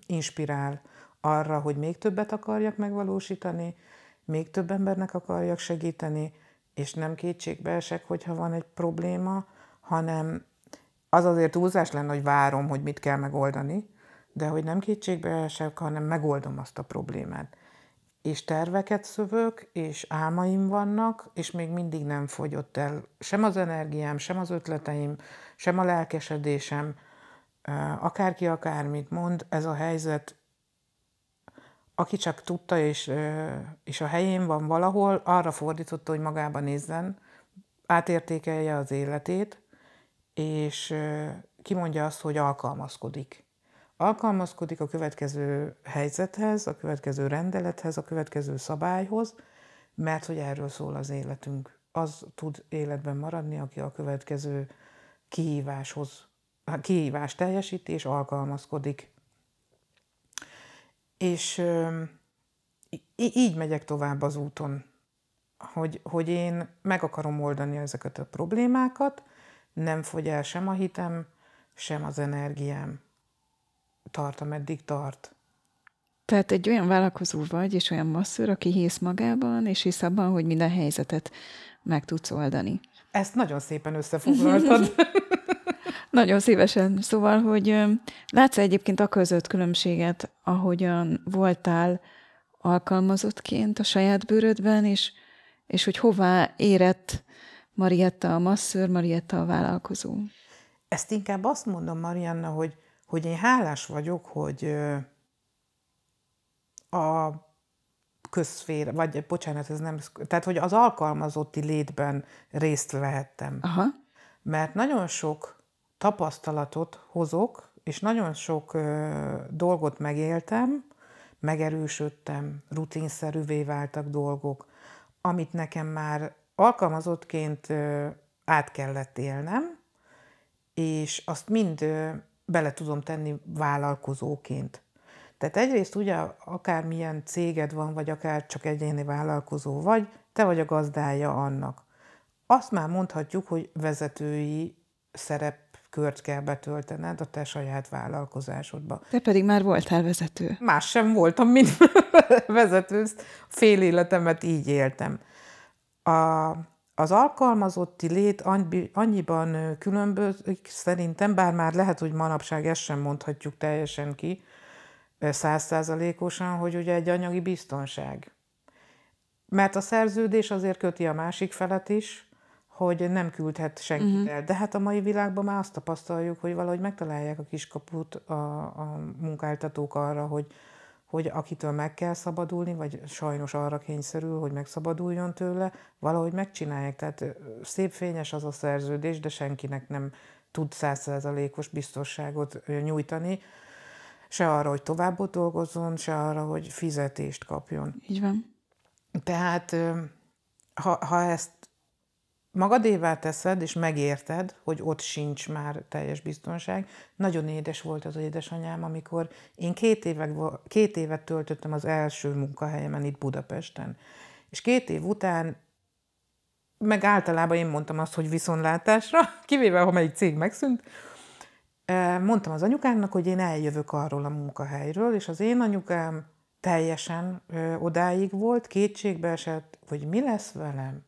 inspirál arra, hogy még többet akarjak megvalósítani, még több embernek akarjak segíteni, és nem kétségbe esek, hogyha van egy probléma, hanem az azért túlzás lenne, hogy várom, hogy mit kell megoldani, de hogy nem kétségbe esek, hanem megoldom azt a problémát. És terveket szövök, és álmaim vannak, és még mindig nem fogyott el sem az energiám, sem az ötleteim, sem a lelkesedésem, akárki akármit mond, ez a helyzet, aki csak tudta, és, és a helyén van valahol, arra fordította, hogy magába nézzen, átértékelje az életét, és kimondja azt, hogy alkalmazkodik. Alkalmazkodik a következő helyzethez, a következő rendelethez, a következő szabályhoz, mert hogy erről szól az életünk. Az tud életben maradni, aki a következő kihíváshoz, kihívás teljesíti és alkalmazkodik. És így megyek tovább az úton, hogy, hogy én meg akarom oldani ezeket a problémákat, nem fogy el sem a hitem, sem az energiám. Tart, ameddig tart. Tehát egy olyan vállalkozó vagy, és olyan masszőr, aki hisz magában, és hisz abban, hogy minden helyzetet meg tudsz oldani. Ezt nagyon szépen összefoglaltad. nagyon szívesen. Szóval, hogy látsz egyébként a között különbséget, ahogyan voltál alkalmazottként a saját bőrödben, és, és hogy hová érett Marietta a masszőr, Marietta a vállalkozó? Ezt inkább azt mondom, Marianna, hogy, hogy én hálás vagyok, hogy a közszféra, vagy bocsánat, ez nem, tehát hogy az alkalmazotti létben részt vehettem. Aha. Mert nagyon sok tapasztalatot hozok, és nagyon sok ö, dolgot megéltem, megerősödtem, rutinszerűvé váltak dolgok, amit nekem már alkalmazottként át kellett élnem, és azt mind bele tudom tenni vállalkozóként. Tehát egyrészt ugye akármilyen céged van, vagy akár csak egyéni vállalkozó vagy, te vagy a gazdája annak. Azt már mondhatjuk, hogy vezetői szerepkört kell betöltened a te saját vállalkozásodba. Te pedig már voltál vezető. Más sem voltam, mint vezető. Fél életemet így éltem. A, az alkalmazotti lét annyiban különbözik szerintem, bár már lehet, hogy manapság ezt sem mondhatjuk teljesen ki, százszázalékosan, hogy ugye egy anyagi biztonság. Mert a szerződés azért köti a másik felet is, hogy nem küldhet senkit uh-huh. el. De hát a mai világban már azt tapasztaljuk, hogy valahogy megtalálják a kiskaput a, a munkáltatók arra, hogy hogy akitől meg kell szabadulni, vagy sajnos arra kényszerül, hogy megszabaduljon tőle, valahogy megcsinálják. Tehát szép fényes az a szerződés, de senkinek nem tud százszerzalékos biztosságot nyújtani, se arra, hogy tovább dolgozzon, se arra, hogy fizetést kapjon. Így van. Tehát ha, ha ezt magadévá teszed, és megérted, hogy ott sincs már teljes biztonság. Nagyon édes volt az édesanyám, amikor én két, évek, két évet töltöttem az első munkahelyemen itt Budapesten. És két év után meg általában én mondtam azt, hogy viszontlátásra, kivéve, ha melyik cég megszűnt, mondtam az anyukámnak, hogy én eljövök arról a munkahelyről, és az én anyukám teljesen odáig volt, kétségbe esett, hogy mi lesz velem.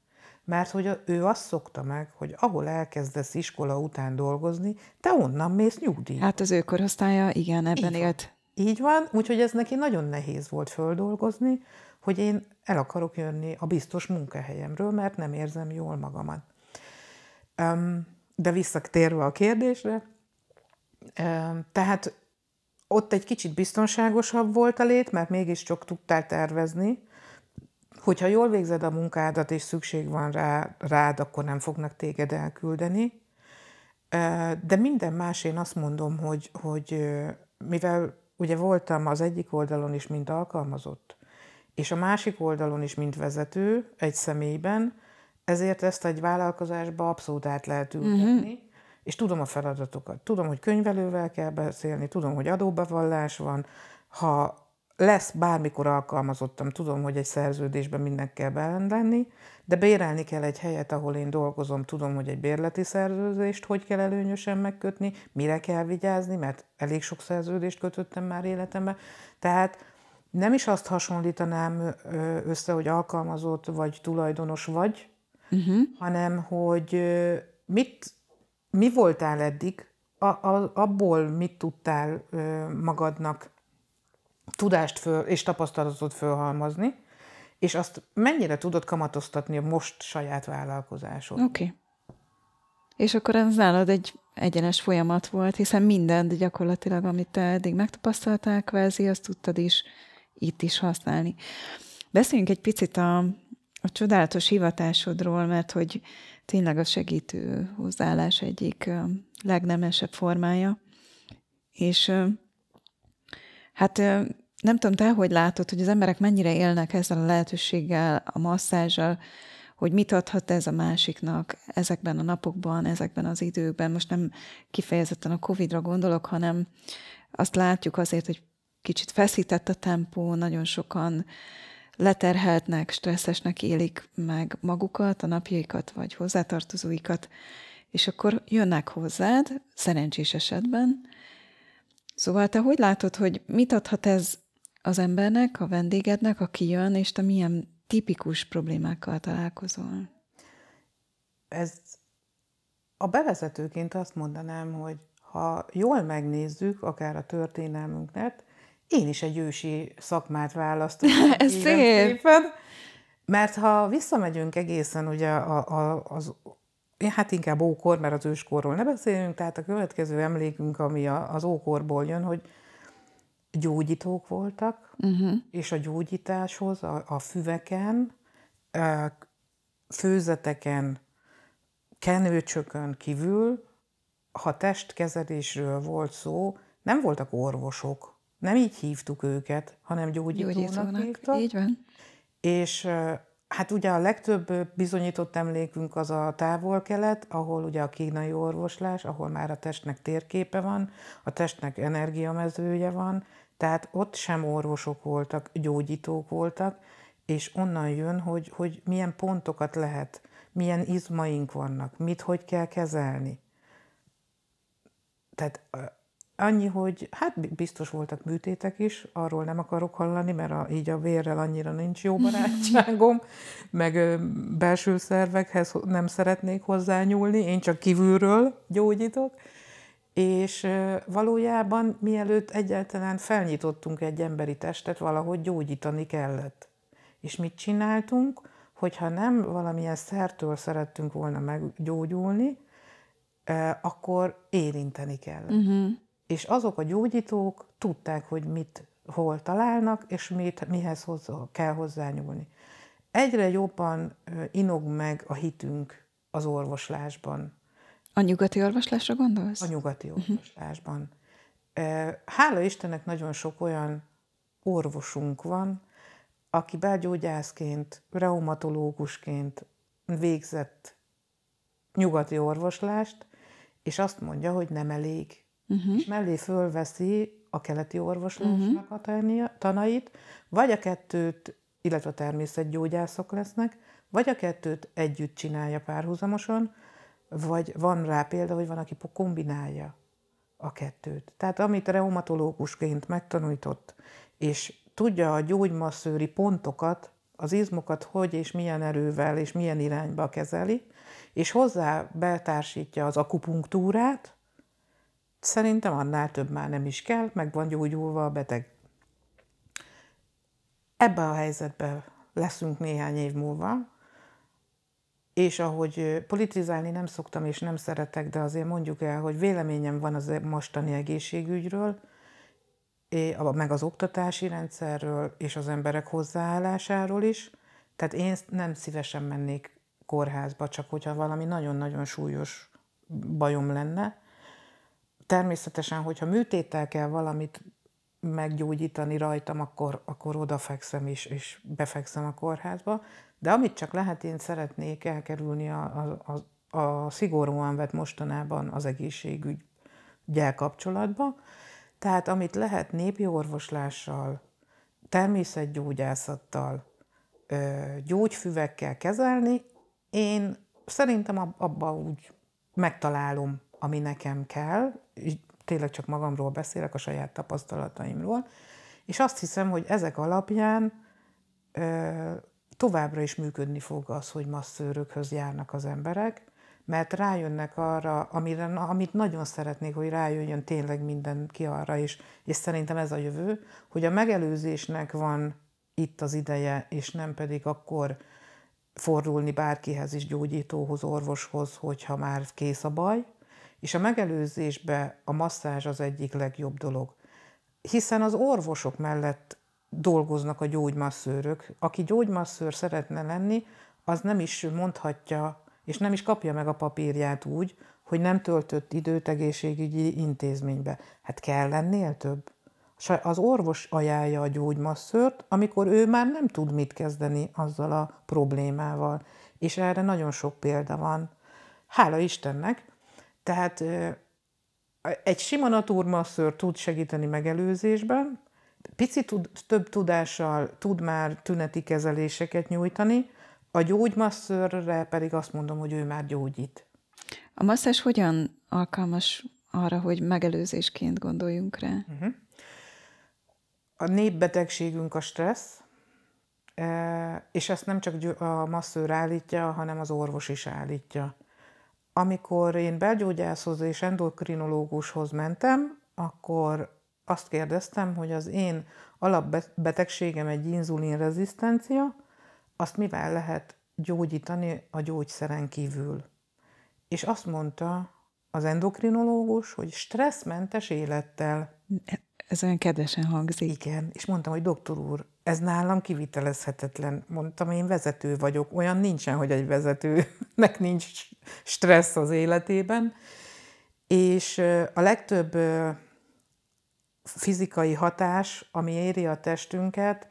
Mert hogy ő azt szokta meg, hogy ahol elkezdesz iskola után dolgozni, te onnan mész nyugdíj. Hát az ő korosztálya, igen, ebben Így élt. Van. Így van, úgyhogy ez neki nagyon nehéz volt földolgozni, hogy én el akarok jönni a biztos munkahelyemről, mert nem érzem jól magamat. De visszatérve a kérdésre, tehát ott egy kicsit biztonságosabb volt a lét, mert mégiscsak tudtál tervezni, hogyha jól végzed a munkádat, és szükség van rá, rád, akkor nem fognak téged elküldeni. De minden más én azt mondom, hogy, hogy mivel ugye voltam az egyik oldalon is, mint alkalmazott, és a másik oldalon is, mint vezető egy személyben, ezért ezt egy vállalkozásba abszolút át lehet ültetni, uh-huh. és tudom a feladatokat. Tudom, hogy könyvelővel kell beszélni, tudom, hogy adóbevallás van, ha lesz bármikor alkalmazottam, tudom, hogy egy szerződésben mindent kell belenni, de bérelni kell egy helyet, ahol én dolgozom, tudom, hogy egy bérleti szerződést hogy kell előnyösen megkötni, mire kell vigyázni, mert elég sok szerződést kötöttem már életemben. Tehát nem is azt hasonlítanám össze, hogy alkalmazott vagy tulajdonos vagy, uh-huh. hanem hogy mit, mi voltál eddig, a, a, abból mit tudtál magadnak tudást föl, és tapasztalatot fölhalmozni, és azt mennyire tudod kamatoztatni a most saját vállalkozásod. Oké. Okay. És akkor ez nálad egy egyenes folyamat volt, hiszen mindent gyakorlatilag, amit te eddig megtapasztaltál, kvázi, azt tudtad is itt is használni. Beszéljünk egy picit a, a csodálatos hivatásodról, mert hogy tényleg a segítő hozzáállás egyik legnemesebb formája. És hát nem tudom, te hogy látod, hogy az emberek mennyire élnek ezzel a lehetőséggel, a masszázsal, hogy mit adhat ez a másiknak ezekben a napokban, ezekben az időkben. Most nem kifejezetten a Covid-ra gondolok, hanem azt látjuk azért, hogy kicsit feszített a tempó, nagyon sokan leterheltnek, stresszesnek élik meg magukat, a napjaikat vagy hozzátartozóikat, és akkor jönnek hozzád, szerencsés esetben. Szóval te hogy látod, hogy mit adhat ez az embernek, a vendégednek, aki jön, és te milyen tipikus problémákkal találkozol? Ez a bevezetőként azt mondanám, hogy ha jól megnézzük, akár a történelmünket, én is egy ősi szakmát választom. Ez szép. Szépen, mert ha visszamegyünk egészen ugye a, a, az hát inkább ókor, mert az őskorról ne beszélünk, tehát a következő emlékünk, ami az ókorból jön, hogy gyógyítók voltak, uh-huh. és a gyógyításhoz a, a füveken, főzeteken, kenőcsökön kívül, ha testkezelésről volt szó, nem voltak orvosok, nem így hívtuk őket, hanem gyógyítónak, gyógyítónak hívtak. Így van. És hát ugye a legtöbb bizonyított emlékünk az a távol-kelet, ahol ugye a kínai orvoslás, ahol már a testnek térképe van, a testnek energiamezője van, tehát ott sem orvosok voltak, gyógyítók voltak, és onnan jön, hogy, hogy milyen pontokat lehet, milyen izmaink vannak, mit hogy kell kezelni. Tehát Annyi, hogy hát biztos voltak műtétek is, arról nem akarok hallani, mert a, így a vérrel annyira nincs jó barátságom, meg ö, belső szervekhez nem szeretnék hozzányúlni, én csak kívülről gyógyítok. És ö, valójában mielőtt egyáltalán felnyitottunk egy emberi testet, valahogy gyógyítani kellett. És mit csináltunk? Hogyha nem valamilyen szertől szerettünk volna meggyógyulni, akkor érinteni kellett. Uh-huh és azok a gyógyítók tudták, hogy mit hol találnak, és mit, mihez hozzá, kell hozzányúlni. Egyre jobban inog meg a hitünk az orvoslásban. A nyugati orvoslásra gondolsz? A nyugati uh-huh. orvoslásban. Hála Istennek nagyon sok olyan orvosunk van, aki belgyógyászként, reumatológusként végzett nyugati orvoslást, és azt mondja, hogy nem elég. Uh-huh. És mellé fölveszi a keleti orvoslásnak uh-huh. a tanait, vagy a kettőt, illetve a természetgyógyászok lesznek, vagy a kettőt együtt csinálja párhuzamosan, vagy van rá példa, hogy van, aki kombinálja a kettőt. Tehát amit reumatológusként megtanított, és tudja a gyógymasszőri pontokat, az izmokat hogy és milyen erővel és milyen irányba kezeli, és hozzá betársítja az akupunktúrát, szerintem annál több már nem is kell, meg van gyógyulva a beteg. Ebben a helyzetben leszünk néhány év múlva, és ahogy politizálni nem szoktam és nem szeretek, de azért mondjuk el, hogy véleményem van az mostani egészségügyről, meg az oktatási rendszerről és az emberek hozzáállásáról is. Tehát én nem szívesen mennék kórházba, csak hogyha valami nagyon-nagyon súlyos bajom lenne. Természetesen, hogyha műtéttel kell valamit meggyógyítani rajtam, akkor, akkor odafekszem és, és befekszem a kórházba. De amit csak lehet, én szeretnék elkerülni a, a, a, a szigorúan vett mostanában az egészségügyel kapcsolatban. Tehát amit lehet népi orvoslással, természetgyógyászattal, gyógyfüvekkel kezelni, én szerintem abban úgy megtalálom, ami nekem kell, tényleg csak magamról beszélek, a saját tapasztalataimról, és azt hiszem, hogy ezek alapján ö, továbbra is működni fog az, hogy masszőrökhöz járnak az emberek, mert rájönnek arra, amire, amit nagyon szeretnék, hogy rájöjjön tényleg mindenki arra is, és szerintem ez a jövő, hogy a megelőzésnek van itt az ideje, és nem pedig akkor fordulni bárkihez is, gyógyítóhoz, orvoshoz, hogyha már kész a baj, és a megelőzésbe a masszázs az egyik legjobb dolog. Hiszen az orvosok mellett dolgoznak a gyógymasszőrök. Aki gyógymasszőr szeretne lenni, az nem is mondhatja, és nem is kapja meg a papírját úgy, hogy nem töltött időt egészségügyi intézménybe. Hát kell lennél több? Az orvos ajánlja a gyógymasszört, amikor ő már nem tud mit kezdeni azzal a problémával. És erre nagyon sok példa van. Hála Istennek, tehát egy sima naturmasször tud segíteni megelőzésben, pici tud, több tudással tud már tüneti kezeléseket nyújtani, a gyógymasszörre pedig azt mondom, hogy ő már gyógyít. A masszás hogyan alkalmas arra, hogy megelőzésként gondoljunk rá? Uh-huh. A népbetegségünk a stressz, és ezt nem csak a masszőr állítja, hanem az orvos is állítja. Amikor én belgyógyászhoz és endokrinológushoz mentem, akkor azt kérdeztem, hogy az én alapbetegségem egy inzulinrezisztencia, azt mivel lehet gyógyítani a gyógyszeren kívül. És azt mondta az endokrinológus, hogy stresszmentes élettel. Ez olyan kedvesen hangzik. Igen, és mondtam, hogy doktor úr, ez nálam kivitelezhetetlen. Mondtam, én vezető vagyok. Olyan nincsen, hogy egy vezetőnek nincs stressz az életében. És a legtöbb fizikai hatás, ami éri a testünket,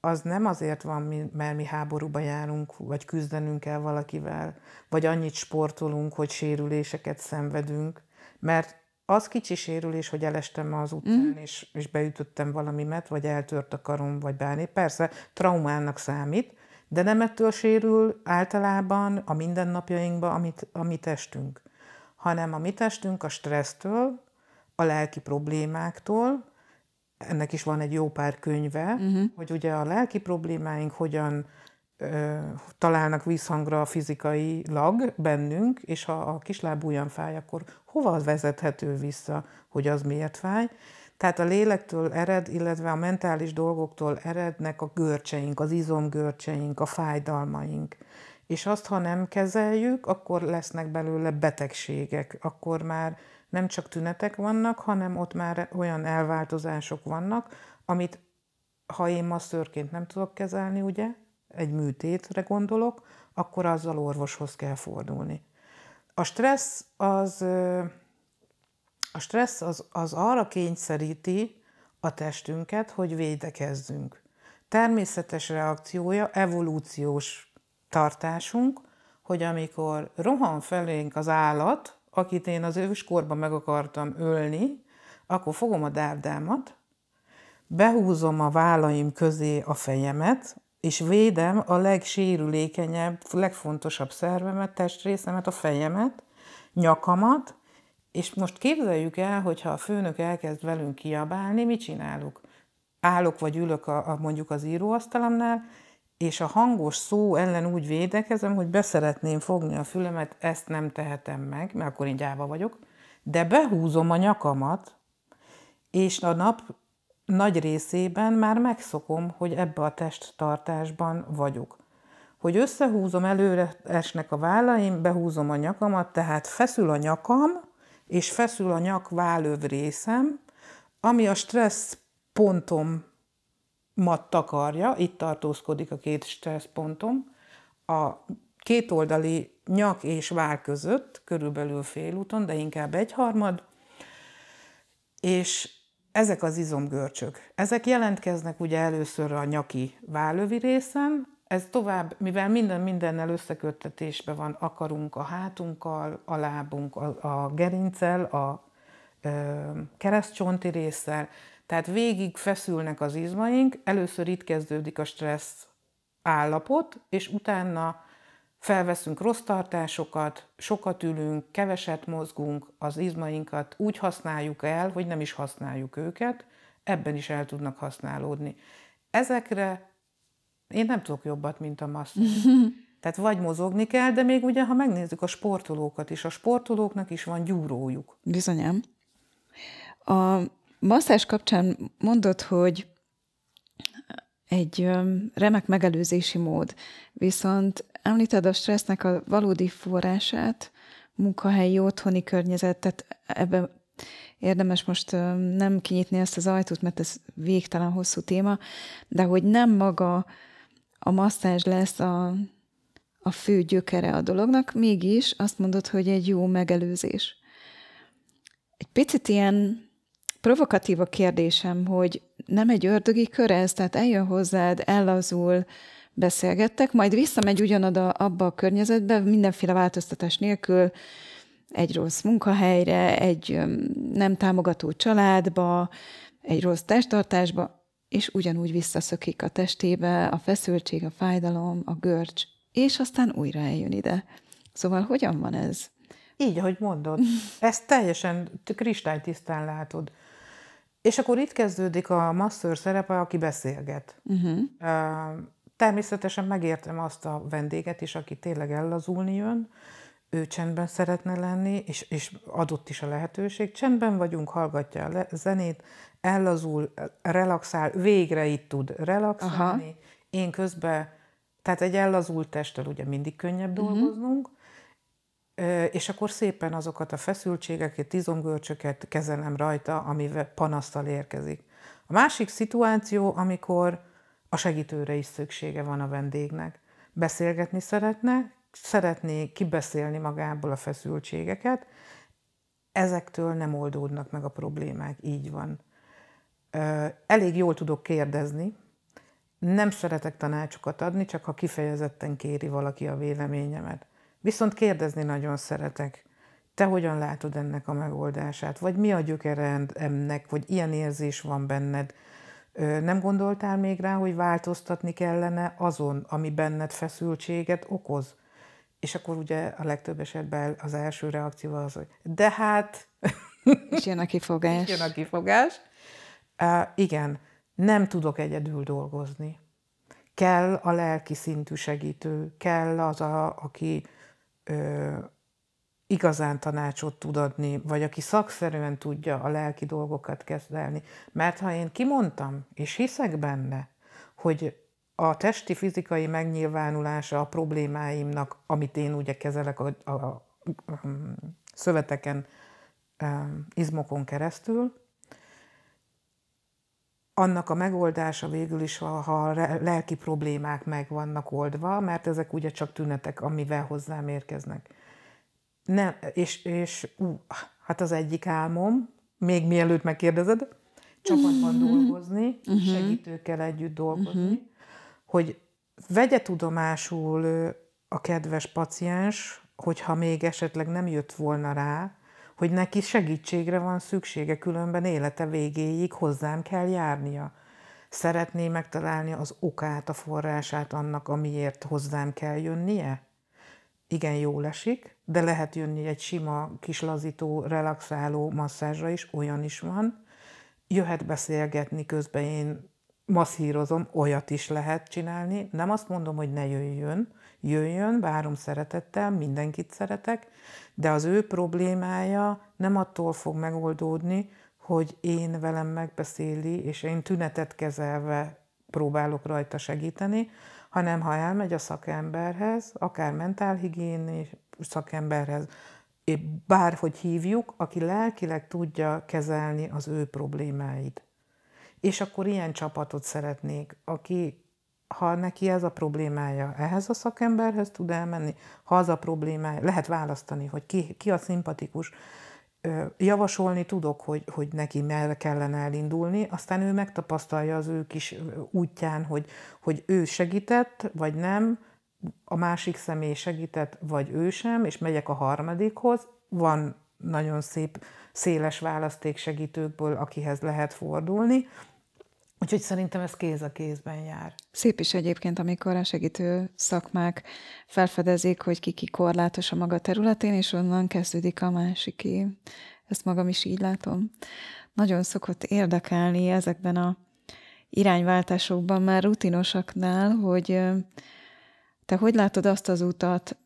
az nem azért van, mert mi háborúba járunk, vagy küzdenünk kell valakivel, vagy annyit sportolunk, hogy sérüléseket szenvedünk, mert az kicsi sérülés, hogy elestem az utcán, mm. és, és beütöttem valamimet, vagy eltört a karom, vagy bármi. Persze, traumának számít, de nem ettől sérül általában a mindennapjainkban amit, a mi testünk, hanem a mi testünk a stressztől, a lelki problémáktól, ennek is van egy jó pár könyve, uh-huh. hogy ugye a lelki problémáink hogyan találnak vízhangra fizikailag bennünk, és ha a kisláb ujjan fáj, akkor hova vezethető vissza, hogy az miért fáj. Tehát a lélektől ered, illetve a mentális dolgoktól erednek a görcseink, az izomgörcseink, a fájdalmaink. És azt, ha nem kezeljük, akkor lesznek belőle betegségek, akkor már nem csak tünetek vannak, hanem ott már olyan elváltozások vannak, amit ha én masszörként nem tudok kezelni, ugye, egy műtétre gondolok, akkor azzal orvoshoz kell fordulni. A stressz az, a stressz az, az arra kényszeríti a testünket, hogy védekezzünk. Természetes reakciója, evolúciós tartásunk, hogy amikor rohan felénk az állat, akit én az őskorban meg akartam ölni, akkor fogom a dárdámat, behúzom a vállaim közé a fejemet, és védem a legsérülékenyebb, legfontosabb szervemet, testrészemet, a fejemet, nyakamat, és most képzeljük el, hogyha a főnök elkezd velünk kiabálni, mit csinálunk? Állok vagy ülök a, a, mondjuk az íróasztalamnál, és a hangos szó ellen úgy védekezem, hogy beszeretném fogni a fülemet, ezt nem tehetem meg, mert akkor én gyáva vagyok, de behúzom a nyakamat, és a nap nagy részében már megszokom, hogy ebbe a testtartásban vagyok. Hogy összehúzom, előre esnek a vállaim, behúzom a nyakamat, tehát feszül a nyakam, és feszül a nyak vállöv részem, ami a stressz pontom mat takarja, itt tartózkodik a két stresszpontom, a kétoldali nyak és vál között, körülbelül félúton, de inkább egyharmad, és ezek az izomgörcsök. Ezek jelentkeznek ugye először a nyaki vállövi részen, ez tovább, mivel minden mindennel összeköttetésben van, akarunk a hátunkkal, a lábunk, a, a gerincel, a ö, keresztcsonti résszel, tehát végig feszülnek az izmaink, először itt kezdődik a stressz állapot, és utána felveszünk rossz tartásokat, sokat ülünk, keveset mozgunk, az izmainkat úgy használjuk el, hogy nem is használjuk őket, ebben is el tudnak használódni. Ezekre én nem tudok jobbat, mint a masször. Tehát vagy mozogni kell, de még ugye, ha megnézzük a sportolókat is, a sportolóknak is van gyúrójuk. Bizonyám. A masszás kapcsán mondod, hogy egy remek megelőzési mód, viszont említed a stressznek a valódi forrását, munkahelyi, otthoni környezet, tehát ebbe érdemes most nem kinyitni ezt az ajtót, mert ez végtelen hosszú téma, de hogy nem maga a masszázs lesz a, a fő gyökere a dolognak, mégis azt mondod, hogy egy jó megelőzés. Egy picit ilyen provokatív a kérdésem, hogy nem egy ördögi kör ez, tehát eljön hozzád, ellazul, beszélgettek, majd visszamegy ugyanoda abba a környezetbe, mindenféle változtatás nélkül, egy rossz munkahelyre, egy nem támogató családba, egy rossz testtartásba, és ugyanúgy visszaszökik a testébe a feszültség, a fájdalom, a görcs, és aztán újra eljön ide. Szóval hogyan van ez? Így, ahogy mondod. Ezt teljesen kristálytisztán látod. És akkor itt kezdődik a masször szerepe, aki beszélget. Uh-huh. Természetesen megértem azt a vendéget is, aki tényleg ellazulni jön, ő csendben szeretne lenni, és, és adott is a lehetőség. Csendben vagyunk, hallgatja a zenét, ellazul, relaxál, végre itt tud relaxálni. Aha. Én közben, tehát egy ellazult testtel ugye mindig könnyebb uh-huh. dolgoznunk, és akkor szépen azokat a feszültségeket, izomgörcsöket kezelem rajta, amivel panasztal érkezik. A másik szituáció, amikor a segítőre is szüksége van a vendégnek. Beszélgetni szeretne, szeretné kibeszélni magából a feszültségeket, ezektől nem oldódnak meg a problémák, így van. Elég jól tudok kérdezni, nem szeretek tanácsokat adni, csak ha kifejezetten kéri valaki a véleményemet. Viszont kérdezni nagyon szeretek. Te hogyan látod ennek a megoldását? Vagy mi a gyökere ennek? Vagy ilyen érzés van benned? Nem gondoltál még rá, hogy változtatni kellene azon, ami benned feszültséget okoz? És akkor ugye a legtöbb esetben az első reakció az, hogy de hát... És jön a kifogás. És jön a kifogás. Uh, igen, nem tudok egyedül dolgozni. Kell a lelki szintű segítő, kell az, a, aki ö, igazán tanácsot tud adni, vagy aki szakszerűen tudja a lelki dolgokat kezelni. Mert ha én kimondtam, és hiszek benne, hogy a testi fizikai megnyilvánulása a problémáimnak, amit én ugye kezelek a, a, a, a szöveteken, a, izmokon keresztül, annak a megoldása végül is, ha, ha lelki problémák meg vannak oldva, mert ezek ugye csak tünetek, amivel hozzám érkeznek. Nem, és, és ú, hát az egyik álmom, még mielőtt megkérdezed, csapatban uh-huh. dolgozni, uh-huh. segítőkkel együtt dolgozni, uh-huh. hogy vegye tudomásul a a kedves paciens, hogyha még esetleg nem jött volna rá, hogy neki segítségre van szüksége, különben élete végéig hozzám kell járnia. Szeretné megtalálni az okát, a forrását annak, amiért hozzám kell jönnie? Igen, jó esik, de lehet jönni egy sima, kis lazító, relaxáló masszázsra is, olyan is van. Jöhet beszélgetni, közben én masszírozom, olyat is lehet csinálni. Nem azt mondom, hogy ne jöjjön, jöjjön, várom szeretettel, mindenkit szeretek, de az ő problémája nem attól fog megoldódni, hogy én velem megbeszéli, és én tünetet kezelve próbálok rajta segíteni, hanem ha elmegy a szakemberhez, akár mentálhigiéni szakemberhez, bárhogy hívjuk, aki lelkileg tudja kezelni az ő problémáit. És akkor ilyen csapatot szeretnék, aki ha neki ez a problémája, ehhez a szakemberhez tud elmenni, ha az a problémája, lehet választani, hogy ki, ki a szimpatikus, javasolni tudok, hogy, hogy neki merre kellene elindulni, aztán ő megtapasztalja az ő kis útján, hogy, hogy ő segített, vagy nem, a másik személy segített, vagy ő sem, és megyek a harmadikhoz. Van nagyon szép, széles választék segítőkből, akihez lehet fordulni, Úgyhogy szerintem ez kéz a kézben jár. Szép is egyébként, amikor a segítő szakmák felfedezik, hogy ki ki korlátos a maga területén, és onnan kezdődik a másiké. Ezt magam is így látom. Nagyon szokott érdekelni ezekben a irányváltásokban már rutinosaknál, hogy te hogy látod azt az utat,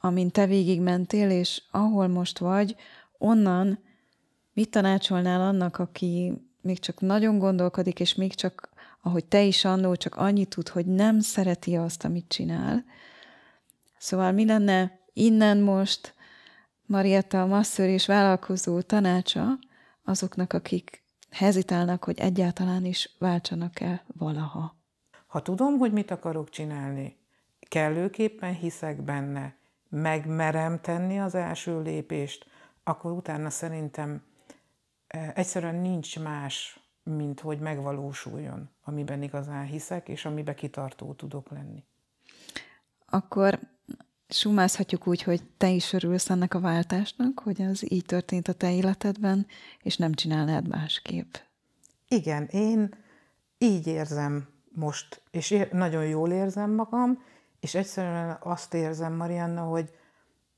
amin te végigmentél, és ahol most vagy, onnan mit tanácsolnál annak, aki még csak nagyon gondolkodik, és még csak, ahogy te is annó, csak annyit tud, hogy nem szereti azt, amit csinál. Szóval mi lenne innen most Marietta a masször és vállalkozó tanácsa azoknak, akik hezitálnak, hogy egyáltalán is váltsanak el valaha? Ha tudom, hogy mit akarok csinálni, kellőképpen hiszek benne, megmerem tenni az első lépést, akkor utána szerintem egyszerűen nincs más, mint hogy megvalósuljon, amiben igazán hiszek, és amiben kitartó tudok lenni. Akkor sumázhatjuk úgy, hogy te is örülsz ennek a váltásnak, hogy az így történt a te életedben, és nem csinálnád másképp. Igen, én így érzem most, és nagyon jól érzem magam, és egyszerűen azt érzem, Marianna, hogy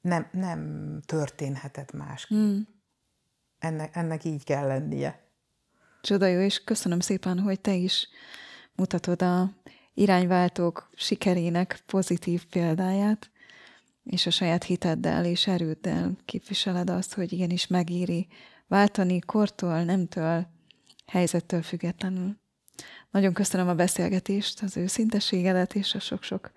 nem, nem történhetett másképp. Mm ennek, ennek így kell lennie. Csoda jó, és köszönöm szépen, hogy te is mutatod a irányváltók sikerének pozitív példáját, és a saját hiteddel és erőddel képviseled azt, hogy igenis megéri váltani kortól, nemtől, helyzettől függetlenül. Nagyon köszönöm a beszélgetést, az őszinteségedet és a sok-sok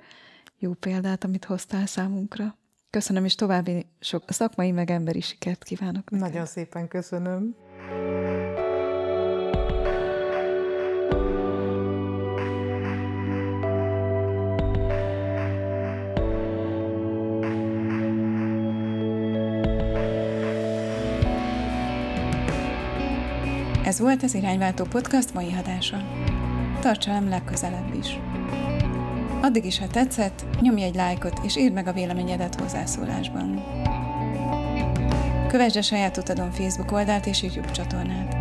jó példát, amit hoztál számunkra. Köszönöm, és további sok szakmai meg emberi sikert kívánok. Neked. Nagyon szépen köszönöm. Ez volt az Irányváltó Podcast mai adása. Tartsa legközelebb is! Addig is, ha tetszett, nyomj egy lájkot és írd meg a véleményedet hozzászólásban. Kövesd a saját utadon Facebook oldalt és YouTube csatornát.